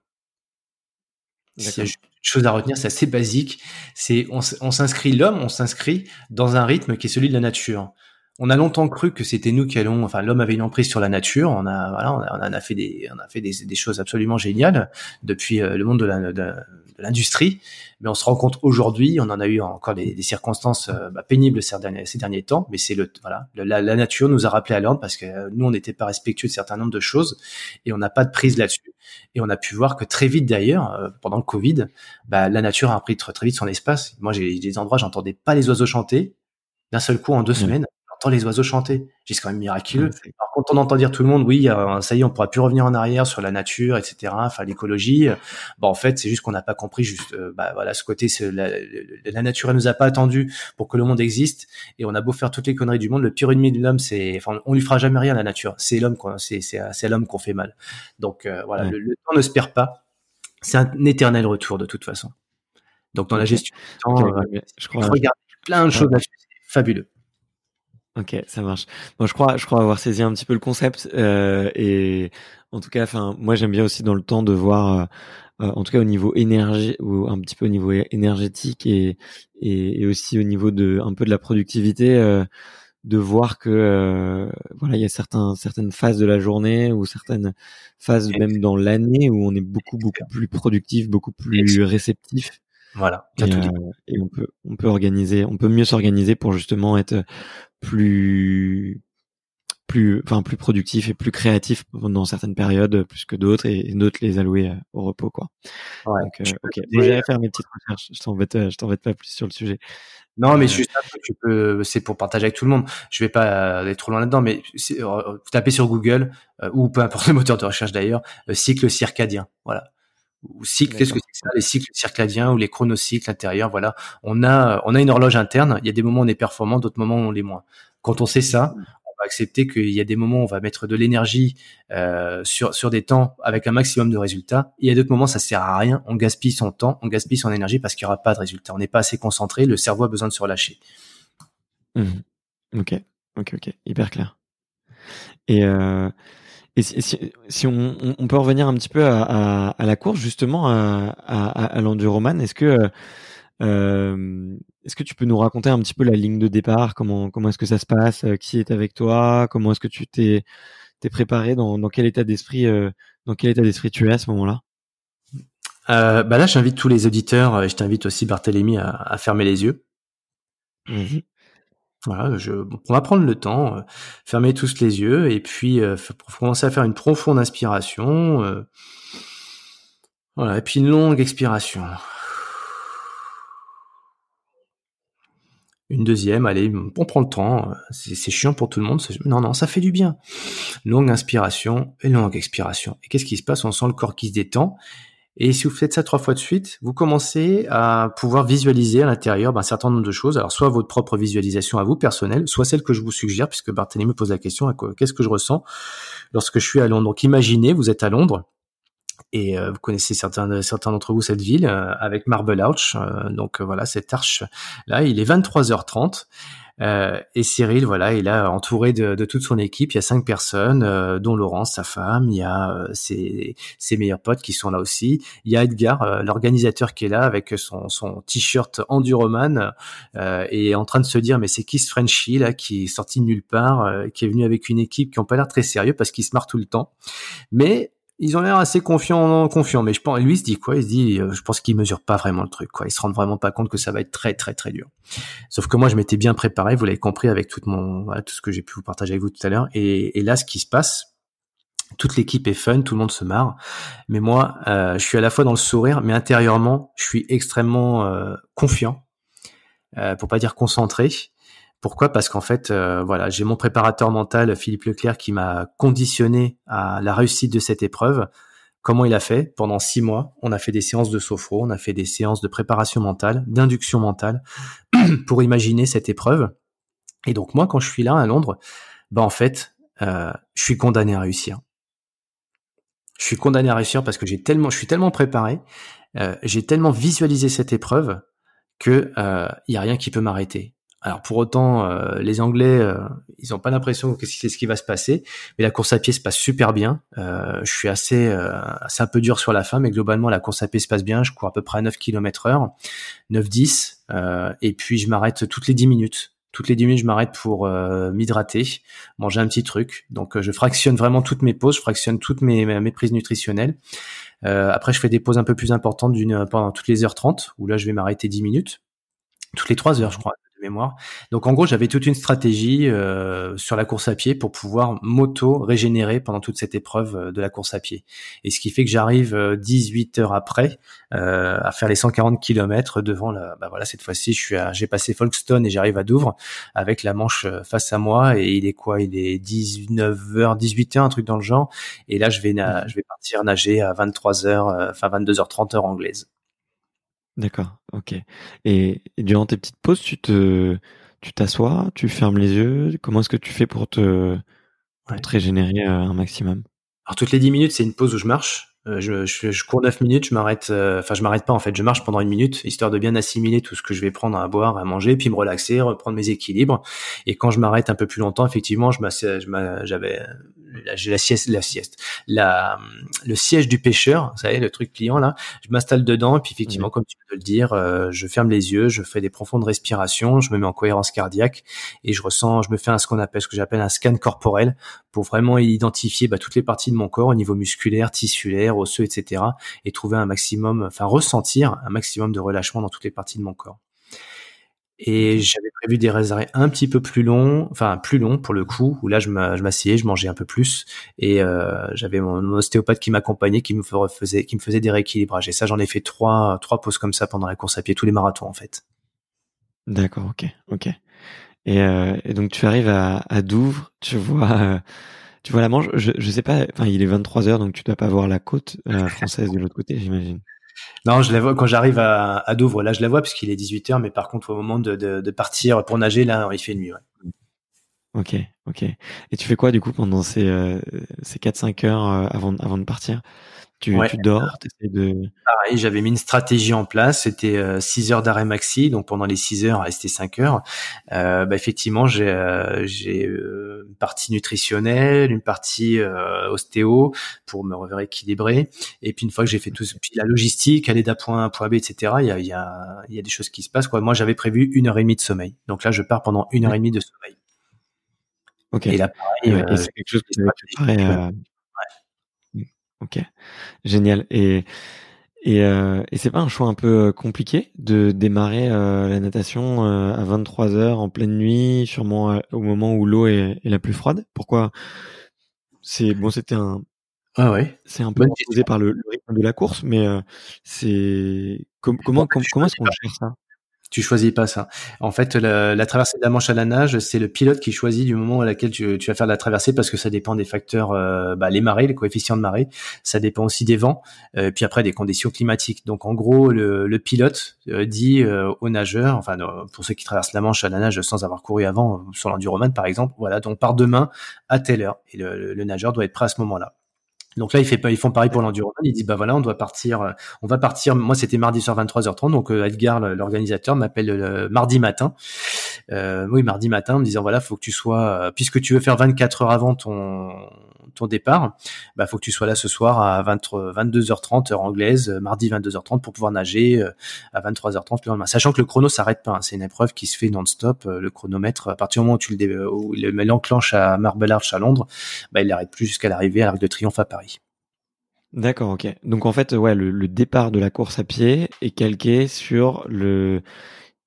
S'il y a une chose à retenir, c'est assez basique. C'est on s'inscrit l'homme, on s'inscrit dans un rythme qui est celui de la nature on a longtemps cru que c'était nous qui allons, enfin l'homme avait une emprise sur la nature. On a, voilà, on a, on a fait des, on a fait des, des, choses absolument géniales depuis euh, le monde de l'industrie. Mais on se rend compte aujourd'hui, on en a eu encore des, des circonstances euh, bah, pénibles ces derniers, ces derniers temps. Mais c'est le, voilà, la, la, nature nous a rappelé à l'ordre parce que nous on n'était pas respectueux de certains nombres de choses et on n'a pas de prise là-dessus. Et on a pu voir que très vite d'ailleurs, euh, pendant le Covid, bah, la nature a pris très, très vite son espace. Moi j'ai des endroits, j'entendais pas les oiseaux chanter d'un seul coup en deux semaines entend les oiseaux chanter. C'est quand même miraculeux. Par contre, on entend dire tout le monde, oui, euh, ça y est, on pourra plus revenir en arrière sur la nature, etc. Enfin, l'écologie. Bon, en fait, c'est juste qu'on n'a pas compris juste, euh, bah, voilà, ce côté, la, la, nature, elle nous a pas attendu pour que le monde existe. Et on a beau faire toutes les conneries du monde, le pire ennemi de l'homme, c'est, enfin, on lui fera jamais rien la nature. C'est l'homme, quoi. C'est, c'est, c'est l'homme qu'on fait mal. Donc, euh, voilà, le, temps ne se perd pas. C'est un éternel retour de toute façon. Donc, dans la gestion du temps, je crois, regarde plein de choses là-dessus. Fabuleux. Ok, ça marche. Bon, je crois, je crois avoir saisi un petit peu le concept euh, et en tout cas, enfin, moi j'aime bien aussi dans le temps de voir, euh, euh, en tout cas au niveau énergie ou un petit peu au niveau énergétique et, et, et aussi au niveau de un peu de la productivité, euh, de voir que euh, voilà, il y a certains certaines phases de la journée ou certaines phases même dans l'année où on est beaucoup beaucoup plus productif, beaucoup plus réceptif voilà. Et, euh, et, on peut on peut organiser, on peut mieux s'organiser pour justement être plus plus enfin plus productif et plus créatif dans certaines périodes plus que d'autres et, d'autres les allouer euh, au repos quoi. Ouais, Donc, euh, ok. Faire mes petites recherches. Je t'embête je t'embête pas plus sur le sujet. Non, mais juste tu peux, c'est pour partager avec tout le monde. Je vais pas aller trop loin là-dedans, mais vous tapez sur Google ou peu importe le moteur de recherche d'ailleurs, cycle circadien. Voilà ou cycle. Qu'est-ce que c'est ça? Les cycles circadiens ou les chronocycles intérieurs. Voilà, on a on a une horloge interne. Il y a des moments où on est performant, d'autres moments où on l'est moins. Quand on sait ça, on va accepter qu'il y a des moments où on va mettre de l'énergie euh, sur sur des temps avec un maximum de résultats. il y a d'autres moments ça sert à rien. On gaspille son temps, on gaspille son énergie parce qu'il y aura pas de résultats. On n'est pas assez concentré. Le cerveau a besoin de se relâcher. Mmh. Ok, ok, ok, hyper clair. Et euh, et si, on, peut revenir un petit peu à, la course, justement, à, à, l'enduroman, est-ce que, euh, est-ce que tu peux nous raconter un petit peu la ligne de départ? Comment, comment est-ce que ça se passe? Euh, Qui est avec toi? Comment est-ce que tu t'es, t'es préparé? Dans, quel état d'esprit, euh, dans quel état d'esprit tu es à ce moment-là? Bah là, j'invite tous les auditeurs et je t'invite aussi Barthélémy à, fermer les yeux. Voilà, je, on va prendre le temps, euh, fermer tous les yeux et puis euh, commencer à faire une profonde inspiration. Euh, voilà, et puis une longue expiration. Une deuxième, allez, on prend le temps. C'est chiant pour tout le monde. Non, non, ça fait du bien. Longue inspiration et longue expiration. Et qu'est-ce qui se passe? On sent le corps qui se détend et si vous faites ça trois fois de suite, vous commencez à pouvoir visualiser à l'intérieur ben, un certain nombre de choses. Alors soit votre propre visualisation à vous personnelle, soit celle que je vous suggère, puisque Barthélémy me pose la question qu'est-ce que je ressens lorsque je suis à Londres? Donc imaginez, vous êtes à Londres et euh, vous connaissez certains certains d'entre vous cette ville euh, avec Marble Arch. Euh, donc voilà cette arche là, il est 23h30 euh, et Cyril, voilà, il a entouré de, de, toute son équipe. Il y a cinq personnes, euh, dont Laurence, sa femme. Il y a euh, ses, ses, meilleurs potes qui sont là aussi. Il y a Edgar, l'organisateur, qui est là avec son, son t-shirt enduroman et est en train de se dire mais c'est qui ce Frenchie là qui est sorti de nulle part, qui est venu avec une équipe qui ont pas l'air très sérieux parce qu'il se marre tout le temps. Mais ils ont l'air assez confiants, confiants. Mais je pense, lui il se dit quoi? Il se dit, euh, je pense qu'il mesure pas vraiment le truc. Quoi, ils se rendent vraiment pas compte que ça va être très très très dur. Sauf que moi, je m'étais bien préparé. Vous l'avez compris avec tout mon, voilà, tout ce que j'ai pu vous partager avec vous tout à l'heure. Et, et, là, ce qui se passe, toute l'équipe est fun, tout le monde se marre. Mais moi, euh, je suis à la fois dans le sourire, mais intérieurement, je suis extrêmement euh, confiant, euh, pour pas dire concentré. Pourquoi? Parce qu'en fait, euh, voilà, j'ai mon préparateur mental, Philippe Leclerc, qui m'a conditionné à la réussite de cette épreuve. Comment il a fait? Pendant six mois, on a fait des séances de sophro, on a fait des séances de préparation mentale, d'induction mentale, pour imaginer cette épreuve. Et donc moi, quand je suis là à Londres, bah en fait, euh, je suis condamné à réussir. Je suis condamné à réussir parce que j'ai tellement, je suis tellement préparé, euh, j'ai tellement visualisé cette épreuve que il y a rien qui peut m'arrêter. Alors pour autant, euh, les Anglais, euh, ils n'ont pas l'impression que c'est ce qui va se passer, mais la course à pied se passe super bien. Euh, je suis assez, assez un peu dur sur la fin, mais globalement la course à pied se passe bien. Je cours à peu près à 9 km heure, 9-10, et puis je m'arrête toutes les 10 minutes. Toutes les 10 minutes, je m'arrête pour m'hydrater, manger un petit truc. Donc je fractionne vraiment toutes mes pauses, je fractionne toutes mes, mes prises nutritionnelles. après, je fais des pauses un peu plus importantes d'une pendant toutes les heures 30, où là je vais m'arrêter 10 minutes toutes les 3 heures, je crois mémoire. Donc en gros, j'avais toute une stratégie euh, sur la course à pied pour pouvoir m'auto régénérer pendant toute cette épreuve euh, de la course à pied. Et ce qui fait que j'arrive 18 euh, heures après à faire les 140 km devant la. Bah voilà, cette fois-ci, je suis, j'ai passé Folkestone et j'arrive à Douvres avec la Manche face à moi. Et il est quoi? Il est 19 h 18 h un truc dans le genre. Et là, je vais, je vais partir nager à 23 h enfin 22 h 30 heure anglaise. D'accord, ok. Et, durant tes petites pauses, tu te, tu t'assois, tu fermes les yeux. Comment est-ce que tu fais pour te, pour te régénérer euh, un maximum? Alors toutes les 10 minutes, c'est une pause où je marche. Euh, je, je, cours 9 minutes, je m'arrête, euh, enfin je m'arrête pas en fait, je marche pendant une minute, histoire de bien assimiler tout ce que je vais prendre à boire, à manger, puis me relaxer, reprendre mes équilibres. Et quand je m'arrête un peu plus longtemps, effectivement, je j'avais j'ai la sieste, la sieste, la, le siège du pêcheur, vous savez, le truc client là, je m'installe dedans, et puis effectivement, comme tu peux le dire, euh, je ferme les yeux, je fais des profondes respirations, je me mets en cohérence cardiaque, et je ressens, je me fais un, ce qu'on appelle, ce que j'appelle un scan corporel, pour vraiment identifier bah, toutes les parties de mon corps au niveau musculaire, tissulaire, osseux, etc., et trouver un maximum, enfin ressentir un maximum de relâchement dans toutes les parties de mon corps. Et j'avais prévu des arrêts un petit peu plus longs, enfin plus longs pour le coup, où là je m'asseyais, je mangeais un peu plus, et euh, j'avais mon, ostéopathe qui m'accompagnait, qui me faisait, qui me faisait des rééquilibrages. Et ça, j'en ai fait trois, trois pauses comme ça pendant la course à pied, tous les marathons en fait. D'accord, ok, ok. Et, euh, et donc tu arrives à, à Douvres, tu vois, euh, tu vois la Manche, je, je sais pas, enfin, il est 23 heures, donc tu dois pas voir la côte euh, française de l'autre côté, j'imagine. Non, je la vois quand j'arrive à, à, Douvres. Là, je la vois puisqu'il est 18 heures, mais par contre, au moment de, de, de, partir pour nager, là, il fait nuit. Ouais. Ok, ok. Et tu fais quoi du coup pendant ces, euh, ces 4-5 heures euh, avant, avant de partir? Tu, tu dors, essaies de. Pareil, j'avais mis une stratégie en place. C'était euh, 6 heures d'arrêt maxi, donc pendant les 6 heures, rester 5 heures. Euh, bah, effectivement, j'ai euh, j'ai euh, une partie nutritionnelle, une partie euh, ostéo pour me rééquilibrer. Et puis une fois que j'ai fait tout, puis la logistique, aller d'un point A à un point B, etc. Il y a y a y a des choses qui se passent. Quoi. Moi, j'avais prévu une heure et demie de sommeil. Donc là, je pars pendant une heure et demie de sommeil. Ok. Et là, pareil, et c'est quelque chose qui Ok, génial. Et et, euh, et c'est pas un choix un peu euh, compliqué de démarrer euh, la natation euh, à 23 heures en pleine nuit, sûrement euh, au moment où l'eau est, est, la plus froide? Pourquoi? C'est bon, c'était un. Ah ouais. C'est un peu imposé par le, le, rythme de la course, mais c'est comment comment comment est-ce qu'on gère ça? Tu choisis pas ça. En fait, la, traversée de la Manche à la nage, c'est le pilote qui choisit du moment à laquelle tu, vas faire la traversée parce que ça dépend des facteurs, euh, bah, les marées, les coefficients de marée. Ça dépend aussi des vents, euh, puis après des conditions climatiques. Donc en gros, le, pilote euh, dit aux nageurs, enfin pour ceux qui traversent la Manche à la nage sans avoir couru avant sur l'enduroman par exemple, voilà, donc par demain à telle heure et le, le nageur doit être prêt à ce moment-là. Donc là, ils, fait, ils font pareil pour l'endurance. Ils disent, bah voilà, on doit partir, euh, on va partir. Moi, c'était mardi soir 23h30. Donc euh, Edgar, l'organisateur, m'appelle le mardi matin. Euh, oui, mardi matin, en me disant, voilà, faut que tu sois, puisque tu veux faire 24 heures avant ton ton départ, bah faut que tu sois là ce soir à 20, 22h30 heure anglaise, mardi 22h30 pour pouvoir nager à 23h30 le lendemain. Sachant que le chrono s'arrête pas, hein. c'est une épreuve qui se fait non-stop. Le chronomètre, à partir du moment où tu le l'enclenches à Marble Arch à Londres, bah il n'arrête plus jusqu'à l'arrivée à l'Arc de Triomphe à Paris. D'accord, ok. Donc en fait, ouais, le, départ de la course à pied est calqué sur le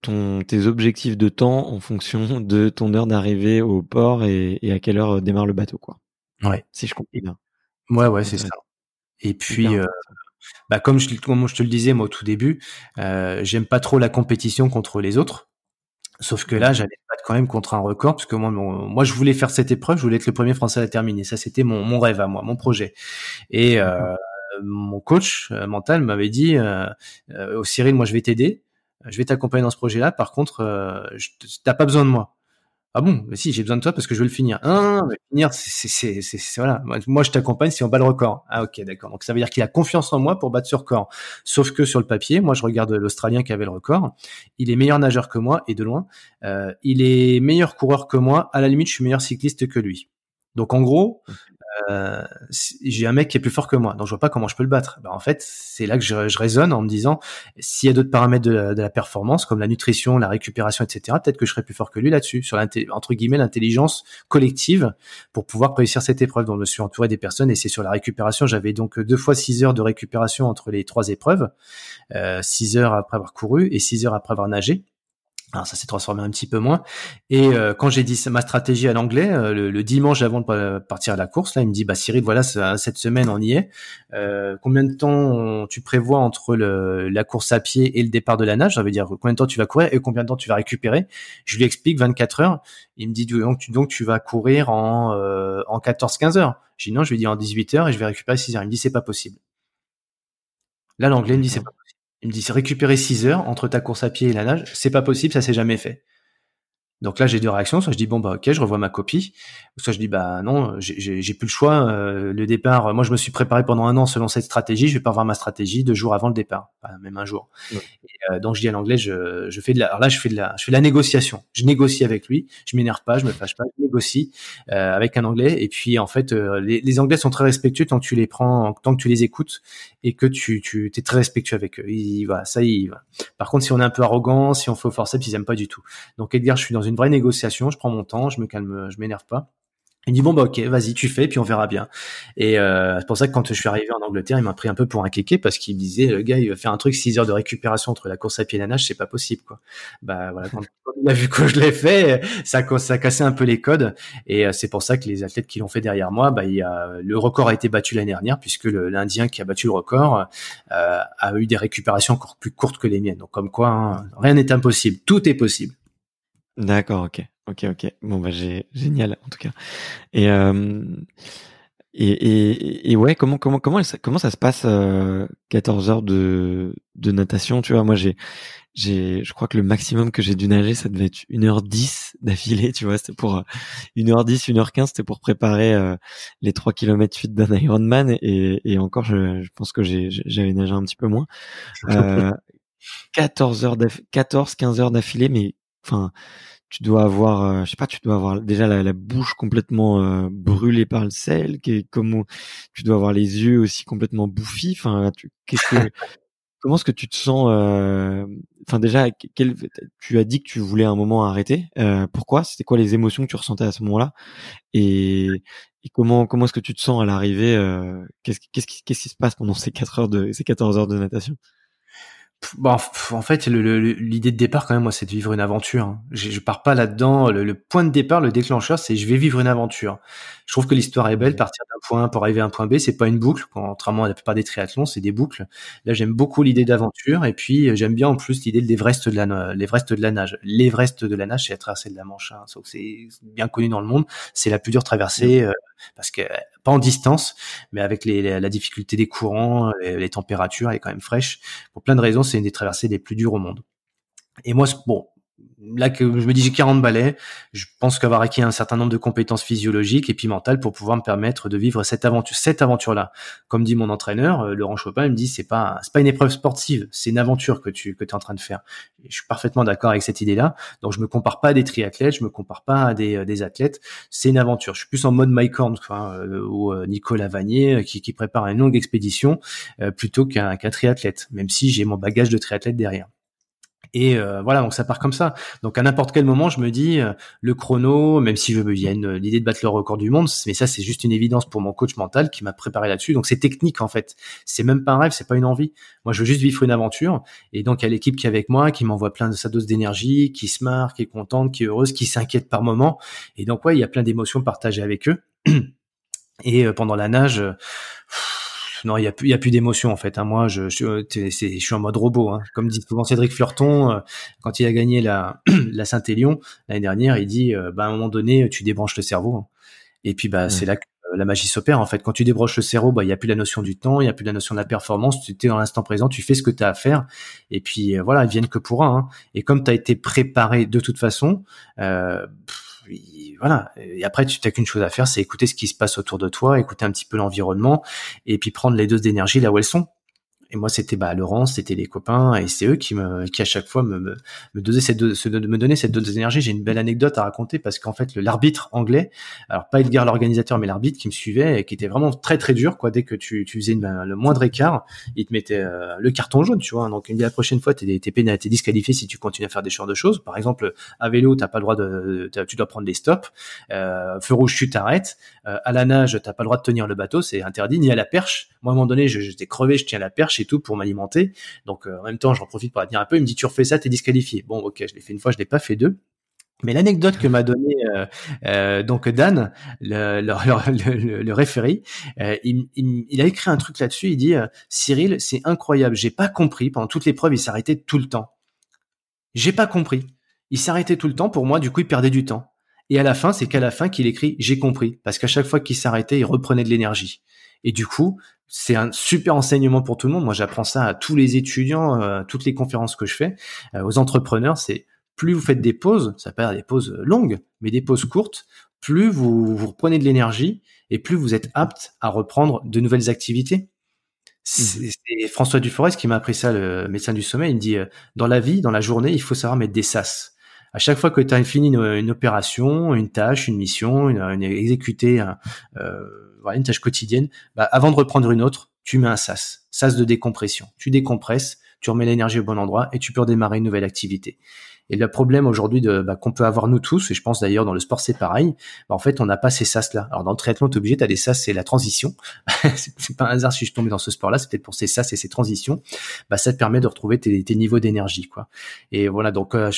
ton tes objectifs de temps en fonction de ton heure d'arrivée au port et, à quelle heure démarre le bateau, quoi. Ouais. Si je comprends bien. Ouais, ouais, c'est ça. Et puis, euh, bah comme je, comme je te le disais moi au tout début, euh, j'aime pas trop la compétition contre les autres. Sauf que là, j'allais pas quand même contre un record, parce que moi, moi, je voulais faire cette épreuve, je voulais être le premier Français à la terminer. Ça, c'était mon, mon rêve à moi, mon projet. Et euh, mon coach euh, mental m'avait dit, euh, euh, Cyril, moi, je vais t'aider, je vais t'accompagner dans ce projet-là. Par contre, euh, t'as pas besoin de moi. Ah bon, si, j'ai besoin de toi parce que je veux le finir. Finir, c'est, voilà. Moi, je t'accompagne si on bat le record. Ah ok, d'accord. Donc ça veut dire qu'il a confiance en moi pour battre ce record. Sauf que sur le papier, moi, je regarde l'Australien qui avait le record. Il est meilleur nageur que moi et de loin. Euh, il est meilleur coureur que moi. À la limite, je suis meilleur cycliste que lui. Donc en gros, euh, j'ai un mec qui est plus fort que moi, donc je vois pas comment je peux le battre. Ben, en fait, c'est là que je, raisonne en me disant, s'il y a d'autres paramètres de la, performance, comme la nutrition, la récupération, etc., peut-être que je serais plus fort que lui là-dessus, sur guillemets l'intelligence collective pour pouvoir réussir cette épreuve. dont je me suis entouré des personnes et c'est sur la récupération. J'avais donc deux fois six heures de récupération entre les trois épreuves, euh, six heures après avoir couru et six heures après avoir nagé. Alors ça s'est transformé un petit peu moins. Et euh, quand j'ai dit ma stratégie à l'anglais, euh, le, dimanche avant de partir à la course, là, il me dit bah Cyril, voilà, cette semaine on y est. Euh, combien de temps tu prévois entre le, la course à pied et le départ de la nage? Ça veut dire combien de temps tu vas courir et combien de temps tu vas récupérer? Je lui explique 24 heures. Il me dit donc tu, donc tu vas courir en en 14-15 heures. Je dis non, je lui dis en 18 heures et je vais récupérer 6 heures. Il me dit c'est pas possible. Là l'anglais me dit c'est pas il me dit, récupérer 6 heures entre ta course à pied et la nage, c'est pas possible, ça s'est jamais fait. Donc là, j'ai deux réactions. Soit je dis bon bah ok, je revois ma copie. Soit je dis bah non, j'ai plus le choix. Euh, le départ, moi je me suis préparé pendant un an selon cette stratégie. Je vais pas revoir ma stratégie deux jours avant le départ, même un jour. Et, euh, donc je dis à l'anglais, je, je fais de la. Alors là, je fais de la, je fais de la négociation. Je négocie avec lui. Je m'énerve pas, je me fâche pas. Je négocie euh, avec un anglais. Et puis en fait, euh, les, les, anglais sont très respectueux tant que tu les prends, tant que tu les écoutes et que tu tu es très respectueux avec eux. Il, voilà, ça il va. Par contre, si on est un peu arrogant, si on fait au forceps, ils aiment pas du tout. Donc Edgar, je suis dans une vraie négociation, je prends mon temps, je me calme, je m'énerve pas. Il dit bon bah ok, vas-y, tu fais, puis on verra bien. Et euh, c'est pour ça que quand je suis arrivé en Angleterre, il m'a pris un peu pour un kéké parce qu'il me disait le gars il va faire un truc 6 heures de récupération entre la course à pied et la nage, c'est pas possible quoi. Bah voilà, quand, il a vu que je l'ai fait, ça, ça a cassé un peu les codes. Et euh, c'est pour ça que les athlètes qui l'ont fait derrière moi, bah il a, le record a été battu l'année dernière puisque l'Indien qui a battu le record euh, a eu des récupérations encore plus courtes que les miennes. Donc comme quoi, hein, rien n'est impossible, tout est possible. D'accord, ok. Ok, ok. Bon, bah, j'ai génial en tout cas. Et, euh, et, et, et, ouais, comment comment comment comment ça se passe 14 heures de de natation, tu vois? Moi, j'ai j'ai je crois que le maximum que j'ai dû nager, ça devait être 1h10 d'affilée, tu vois, c'était pour 1h10, 1h15, c'était pour préparer les 3 km suite d'un Ironman et et encore je, je pense que j'ai j'avais nagé un petit peu moins. Euh, 14 heures 14 15 heures d'affilée mais enfin tu dois avoir, euh, je sais pas, tu dois avoir déjà la, bouche complètement euh, brûlée par le sel, qui comme tu dois avoir les yeux aussi complètement bouffis. Enfin, qu'est-ce que, comment est-ce que tu te sens euh, Enfin, déjà, quel, tu as dit que tu voulais un moment arrêter. pourquoi? C'était quoi les émotions que tu ressentais à ce moment-là? Et, et, comment comment est-ce que tu te sens à l'arrivée Qu'est-ce qu'est-ce qui, qu'est-ce qui se passe pendant ces quatre heures de ces 14 heures de natation? Bon, en fait, l'idée de départ, quand même, moi, c'est de vivre une aventure. Hein. Je, je pars pas là-dedans. Le, point de départ, le déclencheur, c'est je vais vivre une aventure. Je trouve que l'histoire est belle. Partir d'un point A pour arriver à un point B, c'est pas une boucle. Contrairement à la plupart des triathlons, c'est des boucles. Là, j'aime beaucoup l'idée d'aventure. Et puis, j'aime bien en plus l'idée de l'Everest de la, l'Everest de la nage. L'Everest de la nage, c'est la traversée de la Manche. Hein. C'est bien connu dans le monde. C'est la plus dure traversée euh, parce que en distance, mais avec les, la difficulté des courants, les, températures, elle est quand même fraîche. Pour plein de raisons, c'est une des traversées les plus dures au monde. Et moi, bon, là je me dis j'ai 40 balais, je pense qu'avoir acquis un certain nombre de compétences physiologiques et puis mentales pour pouvoir me permettre de vivre cette aventure, cette aventure-là. Comme dit mon entraîneur, euh, Laurent Chopin, il me dit c'est pas c'est pas une épreuve sportive, c'est une aventure que tu que es en train de faire. je suis parfaitement d'accord avec cette idée-là. Donc je me compare pas à des triathlètes, je me compare pas à des, euh, des athlètes, c'est une aventure. Je suis plus en mode Mike Horn euh, ou Nicolas Vanier qui, qui prépare une longue expédition plutôt qu'un qu'un triathlète, même si j'ai mon bagage de triathlète derrière. Et euh, voilà, donc ça part comme ça. Donc à n'importe quel moment, je me dis euh, le chrono, même si je y a l'idée de battre le record du monde, mais ça c'est juste une évidence pour mon coach mental qui m'a préparé là-dessus. Donc c'est technique en fait. C'est même pas un rêve, c'est pas une envie. Moi, je veux juste vivre une aventure. Et donc il y a l'équipe qui est avec moi, qui m'envoie plein de sa dose d'énergie, qui se marre, qui est contente, qui est heureuse, qui s'inquiète par moment. Et donc ouais, il y a plein d'émotions partagées avec eux. Et euh, pendant la nage non, il y a plus, il y a plus d'émotion en fait. Hein. Moi, je, je, je, suis en mode robot. Hein. Comme dit souvent Cédric Fleurton, euh, quand il a gagné la, la Saint-Élion l'année dernière, il dit, euh, bah, à un moment donné, tu débranches le cerveau. Hein. Et puis, bah, c'est là que euh, la magie s'opère en fait. Quand tu débranches le cerveau, bah il y a plus la notion du temps, il y a plus la notion de la performance. Tu es dans l'instant présent, tu fais ce que tu as à faire. Et puis voilà, ils viennent que pour un. Hein. Et comme tu as été préparé de toute façon, euh, voilà. Et après, tu n'as qu'une chose à faire, c'est écouter ce qui se passe autour de toi, écouter un petit peu l'environnement, et puis prendre les doses d'énergie là où elles sont. Et moi, c'était bah Laurence, c'était les copains, et c'est eux qui me, qui à chaque fois me, me, me donnaient cette dose, me donnaient cette dose d'énergie. J'ai une belle anecdote à raconter parce qu'en fait, l'arbitre anglais, alors pas Edgar l'organisateur, mais l'arbitre qui me suivait et qui était vraiment très très dur, quoi. Dès que tu, tu faisais le moindre écart, il te mettait euh, le carton jaune, tu vois. Donc, la prochaine fois, t'es, t'es t'es disqualifié si tu continues à faire des genres de choses. Par exemple, à vélo, t'as pas le droit de, tu dois prendre des stops. Euh, feu rouge, tu t'arrêtes. Euh, à la nage, t'as pas le droit de tenir le bateau, c'est interdit. Ni à la perche. Moi, à un moment donné, j'étais crevé, je tiens la perche tout pour m'alimenter. Donc euh, en même temps, j'en profite pour dire un peu. Il me dit tu refais ça, t'es disqualifié. Bon, ok, je l'ai fait une fois, je l'ai pas fait deux. Mais l'anecdote que m'a donné euh, euh, donc Dan, le, le, référé, il, il, a écrit un truc là-dessus. Il dit Cyril, c'est incroyable. J'ai pas compris pendant toutes les preuves, il s'arrêtait tout le temps. J'ai pas compris. Il s'arrêtait tout le temps. Pour moi, du coup, il perdait du temps. Et à la fin, c'est qu'à la fin qu'il écrit j'ai compris, parce qu'à chaque fois qu'il s'arrêtait, il reprenait de l'énergie. Et du coup, c'est un super enseignement pour tout le monde. Moi, j'apprends ça à tous les étudiants, euh, toutes les conférences que je fais, euh, aux entrepreneurs. C'est plus vous faites des pauses, ça peut être des pauses longues, mais des pauses courtes, plus vous, vous reprenez de l'énergie et plus vous êtes apte à reprendre de nouvelles activités. C'est mmh. François Duforest qui m'a appris ça, le médecin du sommeil. Il me dit, euh, dans la vie, dans la journée, il faut savoir mettre des sas. À chaque fois que tu as fini une, opération, une tâche, une mission, une, une exécuté un, euh, voilà, une tâche quotidienne, bah, avant de reprendre une autre, tu mets un sas, sas de décompression. Tu décompresses, tu remets l'énergie au bon endroit et tu peux redémarrer une nouvelle activité. Et le problème aujourd'hui bah, qu'on peut avoir nous tous, et je pense d'ailleurs dans le sport c'est pareil, bah, en fait on n'a pas ces sas là. Alors dans le triathlon t'es obligé, t'as des sas, c'est la transition. c'est pas un hasard si je tombais dans ce sport là, c'est peut-être pour ces sas et ces transitions. Bah ça te permet de retrouver tes, tes niveaux d'énergie quoi. Et voilà donc euh,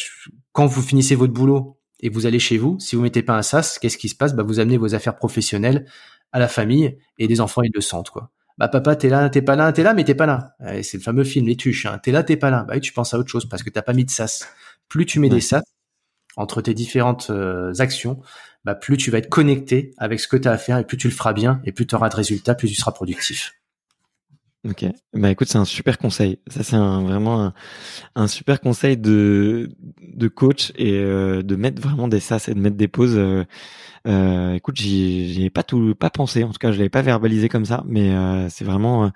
quand vous finissez votre boulot et vous allez chez vous, si vous mettez pas un sas, qu'est-ce qui se passe? Bah vous amenez vos affaires professionnelles à la famille et les enfants ils le sentent quoi. Bah papa t'es là, t'es pas là, t'es là mais t'es pas là. C'est le fameux film les tuches. Hein. T'es là, t'es pas là. Bah oui, tu penses à autre chose parce que t'as pas mis de sas. Plus tu mets des sas, entre tes différentes actions, bah, plus tu vas être connecté avec ce que tu as à faire et plus tu le feras bien et plus tu auras de résultats, plus tu seras productif. Ok, bah écoute, c'est un super conseil. Ça, c'est un, vraiment un, super conseil de, de coach et euh, de mettre vraiment des sas et de mettre des pauses. Euh, euh, écoute, j'y ai pas tout, pas pensé. En tout cas, je l'avais pas verbalisé comme ça, mais euh, c'est vraiment, euh,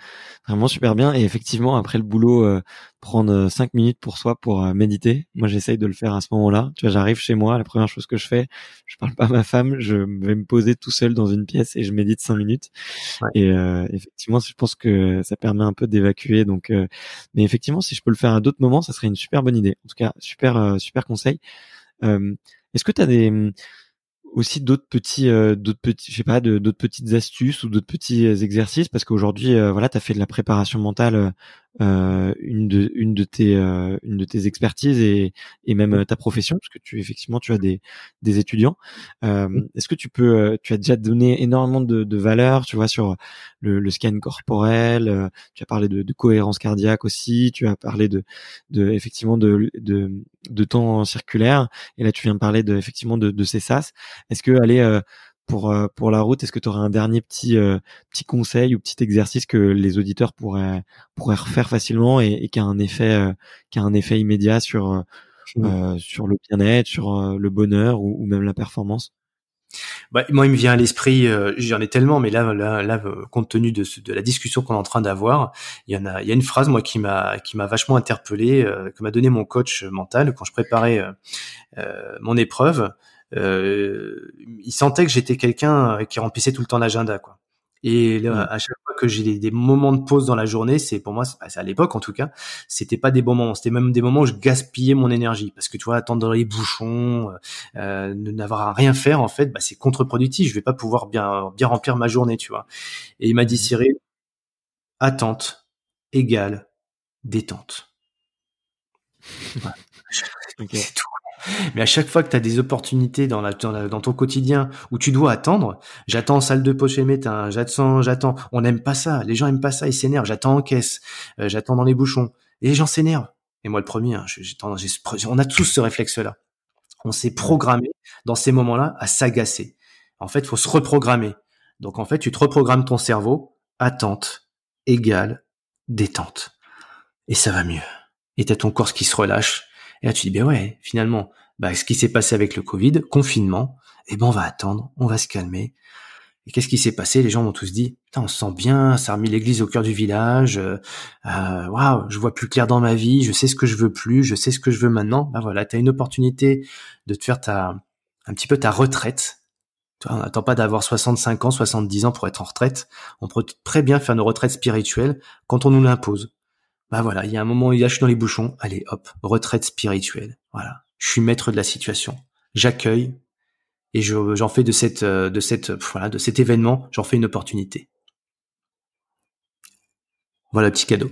vraiment super bien. Et effectivement, après le boulot, euh, prendre cinq minutes pour soi pour méditer. Moi, j'essaye de le faire à ce moment-là. Tu vois, j'arrive chez moi, la première chose que je fais, je parle pas à ma femme, je vais me poser tout seul dans une pièce et je médite cinq minutes. Et effectivement, je pense que ça permet un peu d'évacuer. Donc, mais effectivement, si je peux le faire à d'autres moments, ça serait une super bonne idée. En tout cas, super, super conseil. Est-ce que tu as des aussi d'autres petits euh, d'autres petits je sais pas d'autres petites astuces ou d'autres petits euh, exercices? Parce qu'aujourd'hui euh, voilà tu as fait de la préparation mentale euh, une de une de tes euh, une de tes expertises et et même euh, ta profession parce que tu effectivement tu as des des étudiants. Est-ce que tu peux tu as déjà donné énormément de, de valeur tu vois sur le, le scan corporel tu as parlé de, de, cohérence cardiaque aussi tu as parlé de de effectivement de de, de temps circulaire et là tu viens de parler de effectivement de, de ces sas est-ce que aller pour euh, pour la route, est-ce que tu aurais un dernier petit euh, petit conseil ou petit exercice que les auditeurs pourraient pourraient refaire facilement et, qui a un effet euh, qui a un effet immédiat sur mmh. sur le bien-être, sur le bonheur ou, même la performance? Bah, moi, il me vient à l'esprit, j'en ai tellement, mais là, là, là compte tenu de, de la discussion qu'on est en train d'avoir, il y en a, il y a une phrase moi qui m'a, qui m'a vachement interpellé, que m'a donné mon coach mental quand je préparais mon épreuve euh, il sentait que j'étais quelqu'un euh, qui remplissait tout le temps l'agenda, quoi. Et là, à chaque fois que j'ai des, moments de pause dans la journée, c'est pour moi, c'est à l'époque en tout cas, c'était pas des bons moments, c'était même des moments où je gaspillais mon énergie parce que tu vois, attendre dans les bouchons, euh, euh ne n'avoir à rien faire en fait, bah, c'est contre-productif. Je vais pas pouvoir bien bien remplir ma journée, tu vois. Et il m'a dit mmh. Cyril, attente égale détente. C'est tout. Mais à chaque fois que tu as des opportunités dans, ton quotidien où tu dois attendre, j'attends en salle de poche et médecin, j'attends, j'attends. On n'aime pas ça. Les gens aiment pas ça. Ils s'énervent. J'attends en caisse. Euh, j'attends dans les bouchons. Et les gens s'énervent. Et moi, le premier, hein, on a tous ce réflexe-là. On s'est programmé dans ces moments-là à s'agacer. En fait, il faut se reprogrammer. Donc, en fait, tu te reprogrammes ton cerveau. Attente égale détente. Et ça va mieux. Et t'as ton corps qui se relâche et là, tu dis, ben ouais, finalement, bah, ce qui s'est passé avec le Covid, confinement, eh ben, on va attendre, on va se calmer. Et qu'est-ce qui s'est passé? Les gens m'ont tous dit, on se sent bien, ça a l'église au cœur du village. Euh, euh, waouh, je vois plus clair dans ma vie, je sais ce que je veux plus, je sais ce que je veux maintenant. Ben voilà, tu as une opportunité de te faire ta, un petit peu ta retraite. On n'attend pas d'avoir 65 ans, 70 ans pour être en retraite. On peut très bien faire nos retraites spirituelles quand on nous l'impose bah voilà, il y a un moment il lâche dans les bouchons, allez hop, retraite spirituelle. Voilà, je suis maître de la situation, j'accueille et j'en fais de cette euh, de cette voilà de cet événement, j'en fais une opportunité. Voilà, petit cadeau.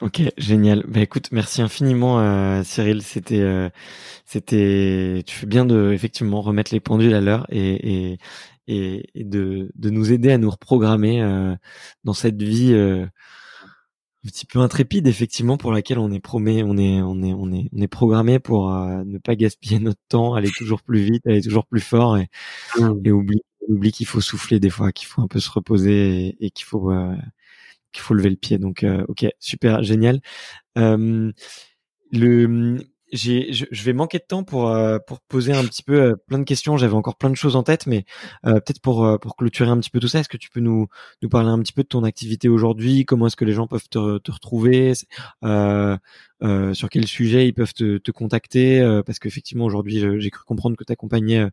Ok, génial. Bah écoute, merci infiniment euh, Cyril. C'était, euh, c'était, tu fais bien de effectivement remettre les pendules à l'heure et, et, et, de, de nous aider à nous reprogrammer dans cette vie un petit peu intrépide effectivement pour laquelle on est promé, on est on est on est on est programmé pour euh, ne pas gaspiller notre temps, aller toujours plus vite, aller toujours plus fort et, mmh. et oublie oublie qu'il faut souffler des fois, qu'il faut un peu se reposer et, qu'il faut euh, qu'il faut lever le pied. Donc euh, ok super génial. le j'ai, je, vais manquer de temps pour euh, pour poser un petit peu euh, plein de questions. J'avais encore plein de choses en tête, mais euh, peut-être pour pour clôturer un petit peu tout ça, est-ce que tu peux nous nous parler un petit peu de ton activité aujourd'hui? Comment est-ce que les gens peuvent te, te retrouver? Sur quel sujet ils peuvent te, te contacter? Parce qu'effectivement aujourd'hui, j'ai cru comprendre que tu accompagnais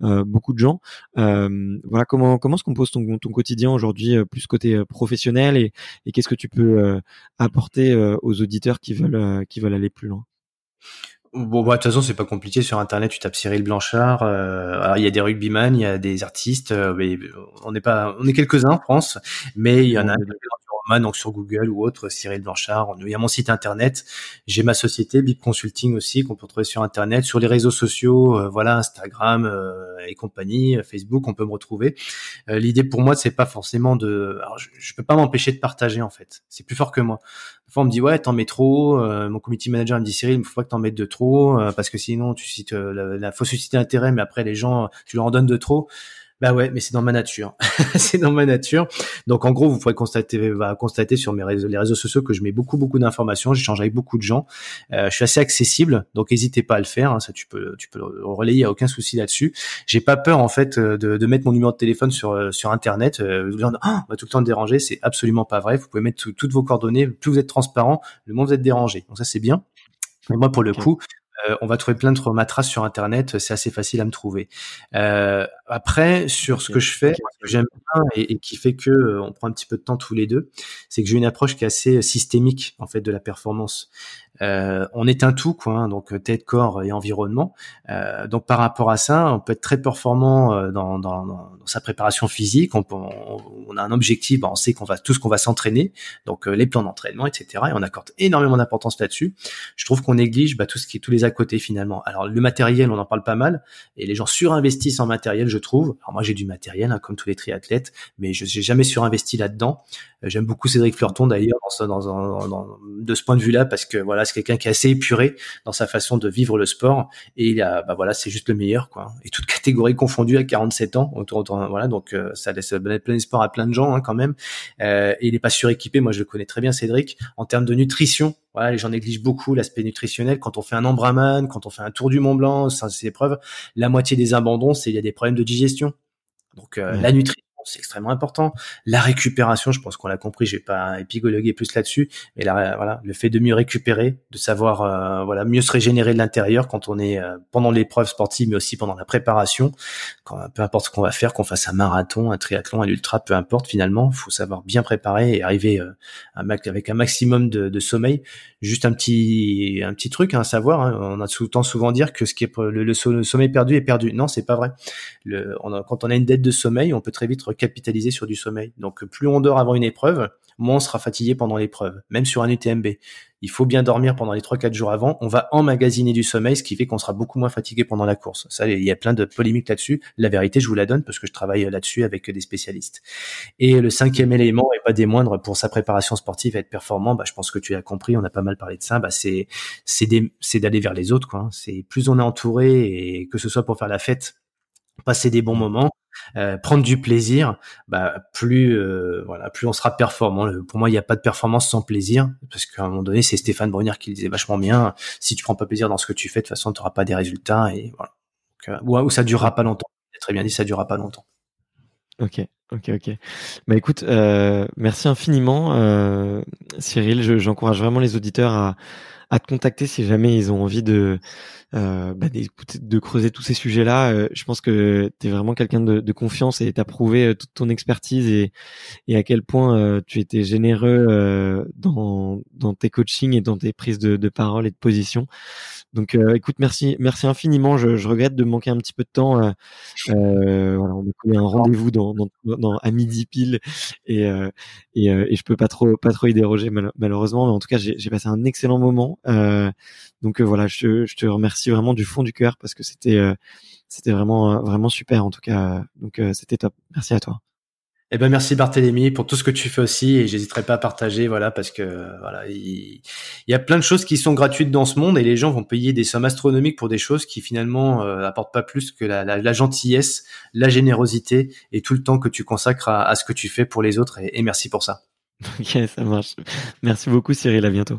beaucoup de gens. voilà comment comment se compose ton ton quotidien aujourd'hui, plus côté professionnel et, et qu'est-ce que tu peux apporter aux auditeurs qui veulent qui veulent aller plus loin? Bon, bah, de toute façon, c'est pas compliqué. Sur Internet, tu tapes Cyril Blanchard. Euh, il y a des rugbyman, il y a des artistes. Euh, mais on n'est pas, on est quelques-uns en France, mais il y en a donc sur Google ou autre, Cyril Blanchard. Il y a mon site internet, j'ai ma société Big Consulting aussi qu'on peut trouver sur internet, sur les réseaux sociaux, euh, voilà Instagram euh, et compagnie, Facebook, on peut me retrouver. L'idée pour moi, c'est pas forcément de, alors je, je peux pas m'empêcher de partager en fait. C'est plus fort que moi. Des fois, on me dit ouais, t'en mets trop. mon community manager me dit Cyril, il faut pas que t'en mettes de trop parce que sinon tu cites la, la faut susciter intérêt, mais après les gens, tu leur en donnes de trop. Bah ouais, mais c'est dans ma nature. c'est dans ma nature. Donc en gros, vous pourrez constater, va constater sur mes réseaux, les réseaux sociaux que je mets beaucoup beaucoup d'informations. J'échange avec beaucoup de gens. Euh, je suis assez accessible, donc n'hésitez pas à le faire. Hein, ça, tu peux, tu peux le relayer. Y a aucun souci là-dessus. J'ai pas peur en fait de, de, mettre mon numéro de téléphone sur euh, sur internet. Euh, oh, on va tout le temps te déranger. C'est absolument pas vrai. Vous pouvez mettre toutes vos coordonnées. Plus vous êtes transparent, le moins vous êtes dérangé. Donc ça c'est bien. Mais moi, pour le coup, euh, on va trouver plein de matraces sur Internet, c'est assez facile à me trouver. Euh, après, sur ce que je fais, ce que j'aime bien et, qui fait que euh, on prend un petit peu de temps tous les deux, c'est que j'ai une approche qui est assez systémique en fait de la performance. Euh, on est un tout, quoi, hein, donc tête, corps et environnement. Euh, donc par rapport à ça, on peut être très performant euh, dans, dans, dans sa préparation physique. On, on, a un objectif, bah, on sait qu'on va tout ce qu'on va s'entraîner, donc les plans d'entraînement, etc. Et on accorde énormément d'importance là-dessus. Je trouve qu'on néglige bah, tout ce qui tous les à côté finalement. Alors le matériel, on en parle pas mal, et les gens surinvestissent en matériel, je trouve. Alors moi j'ai du matériel, hein, comme tous les triathlètes, mais je n'ai jamais surinvesti là-dedans. J'aime beaucoup Cédric Fleurton d'ailleurs dans, dans, de ce point de vue-là parce que voilà c'est quelqu'un qui est assez épuré dans sa façon de vivre le sport. Et il a bah voilà c'est juste le meilleur quoi. Et toute catégorie confondue à 47 ans autour, voilà donc euh, ça laisse plein espoir à plein de gens hein, quand même. Euh, et il est pas suréquipé moi je le connais très bien Cédric. En termes de nutrition voilà, les gens négligent beaucoup l'aspect nutritionnel. Quand on fait un Embraman, quand on fait un tour du Mont Blanc, ces épreuves, la moitié des abandons, c'est il y a des problèmes de digestion. Donc euh, la nutrition c'est extrêmement important. La récupération, je pense qu'on l'a compris, je vais pas épigologuer plus là-dessus, mais là, voilà, le fait de mieux récupérer, de savoir, euh, voilà, mieux se régénérer de l'intérieur quand on est euh, pendant l'épreuve sportive, mais aussi pendant la préparation, quand, peu importe ce qu'on va faire, qu'on fasse un marathon, un triathlon, un ultra, peu importe finalement, faut savoir bien préparer et arriver euh, avec un maximum de, sommeil. Juste un petit, un petit truc hein, à savoir, hein, on a tout temps souvent dire que ce qui est le, le, sommeil perdu est perdu. Non, c'est pas vrai. Le, on a, quand on a une dette de sommeil, on peut très vite capitaliser sur du sommeil. Donc plus on dort avant une épreuve, moins on sera fatigué pendant l'épreuve, même sur un UTMB. Il faut bien dormir pendant les 3-4 jours avant. On va emmagasiner du sommeil, ce qui fait qu'on sera beaucoup moins fatigué pendant la course. Ça, il y a plein de polémiques là-dessus. La vérité, je vous la donne parce que je travaille là-dessus avec des spécialistes. Et le cinquième élément, et pas des moindres, pour sa préparation sportive et être performant, bah, je pense que tu as compris, on a pas mal parlé de ça, bah, c'est, c'est d'aller vers les autres, quoi. C'est plus on est entouré et que ce soit pour faire la fête, passer des bons moments, euh, prendre du plaisir, bah, plus euh, voilà, plus on sera performant. Pour moi, il n'y a pas de performance sans plaisir, parce qu'à un moment donné, c'est Stéphane Brunner qui le disait vachement bien. Si tu prends pas plaisir dans ce que tu fais, de toute façon, tu n'auras pas des résultats et voilà. Donc, euh, ou, ça durera pas longtemps. Très bien dit, ça durera pas longtemps. Ok, ok, ok. Bah écoute, merci infiniment, Cyril. J'encourage vraiment les auditeurs à, à te contacter si jamais ils ont envie de euh, bah, de creuser tous ces sujets-là. Euh, je pense que tu es vraiment quelqu'un de, de, confiance et tu as prouvé euh, toute ton expertise et, et à quel point euh, tu étais généreux dans, dans tes coachings et dans tes prises de, de parole et de position. Donc, écoute, merci, merci infiniment. Je, je, regrette de manquer un petit peu de temps. Euh, voilà, on a un rendez-vous dans, dans, dans, à midi pile et, et, et, je peux pas trop, pas trop y déroger malheureusement. Mais en tout cas, j'ai passé un excellent moment. Donc voilà, je, je te remercie merci vraiment du fond du cœur parce que c'était euh, c'était vraiment euh, vraiment super en tout cas. Donc euh, c'était top. Merci à toi. Eh ben merci Barthélémy pour tout ce que tu fais aussi et j'hésiterai pas à partager voilà parce que voilà il, y a plein de choses qui sont gratuites dans ce monde et les gens vont payer des sommes astronomiques pour des choses qui finalement euh, apportent pas plus que la, la, gentillesse, la générosité et tout le temps que tu consacres à, ce que tu fais pour les autres et, et merci pour ça. Ok ça marche. Merci beaucoup Cyril à bientôt.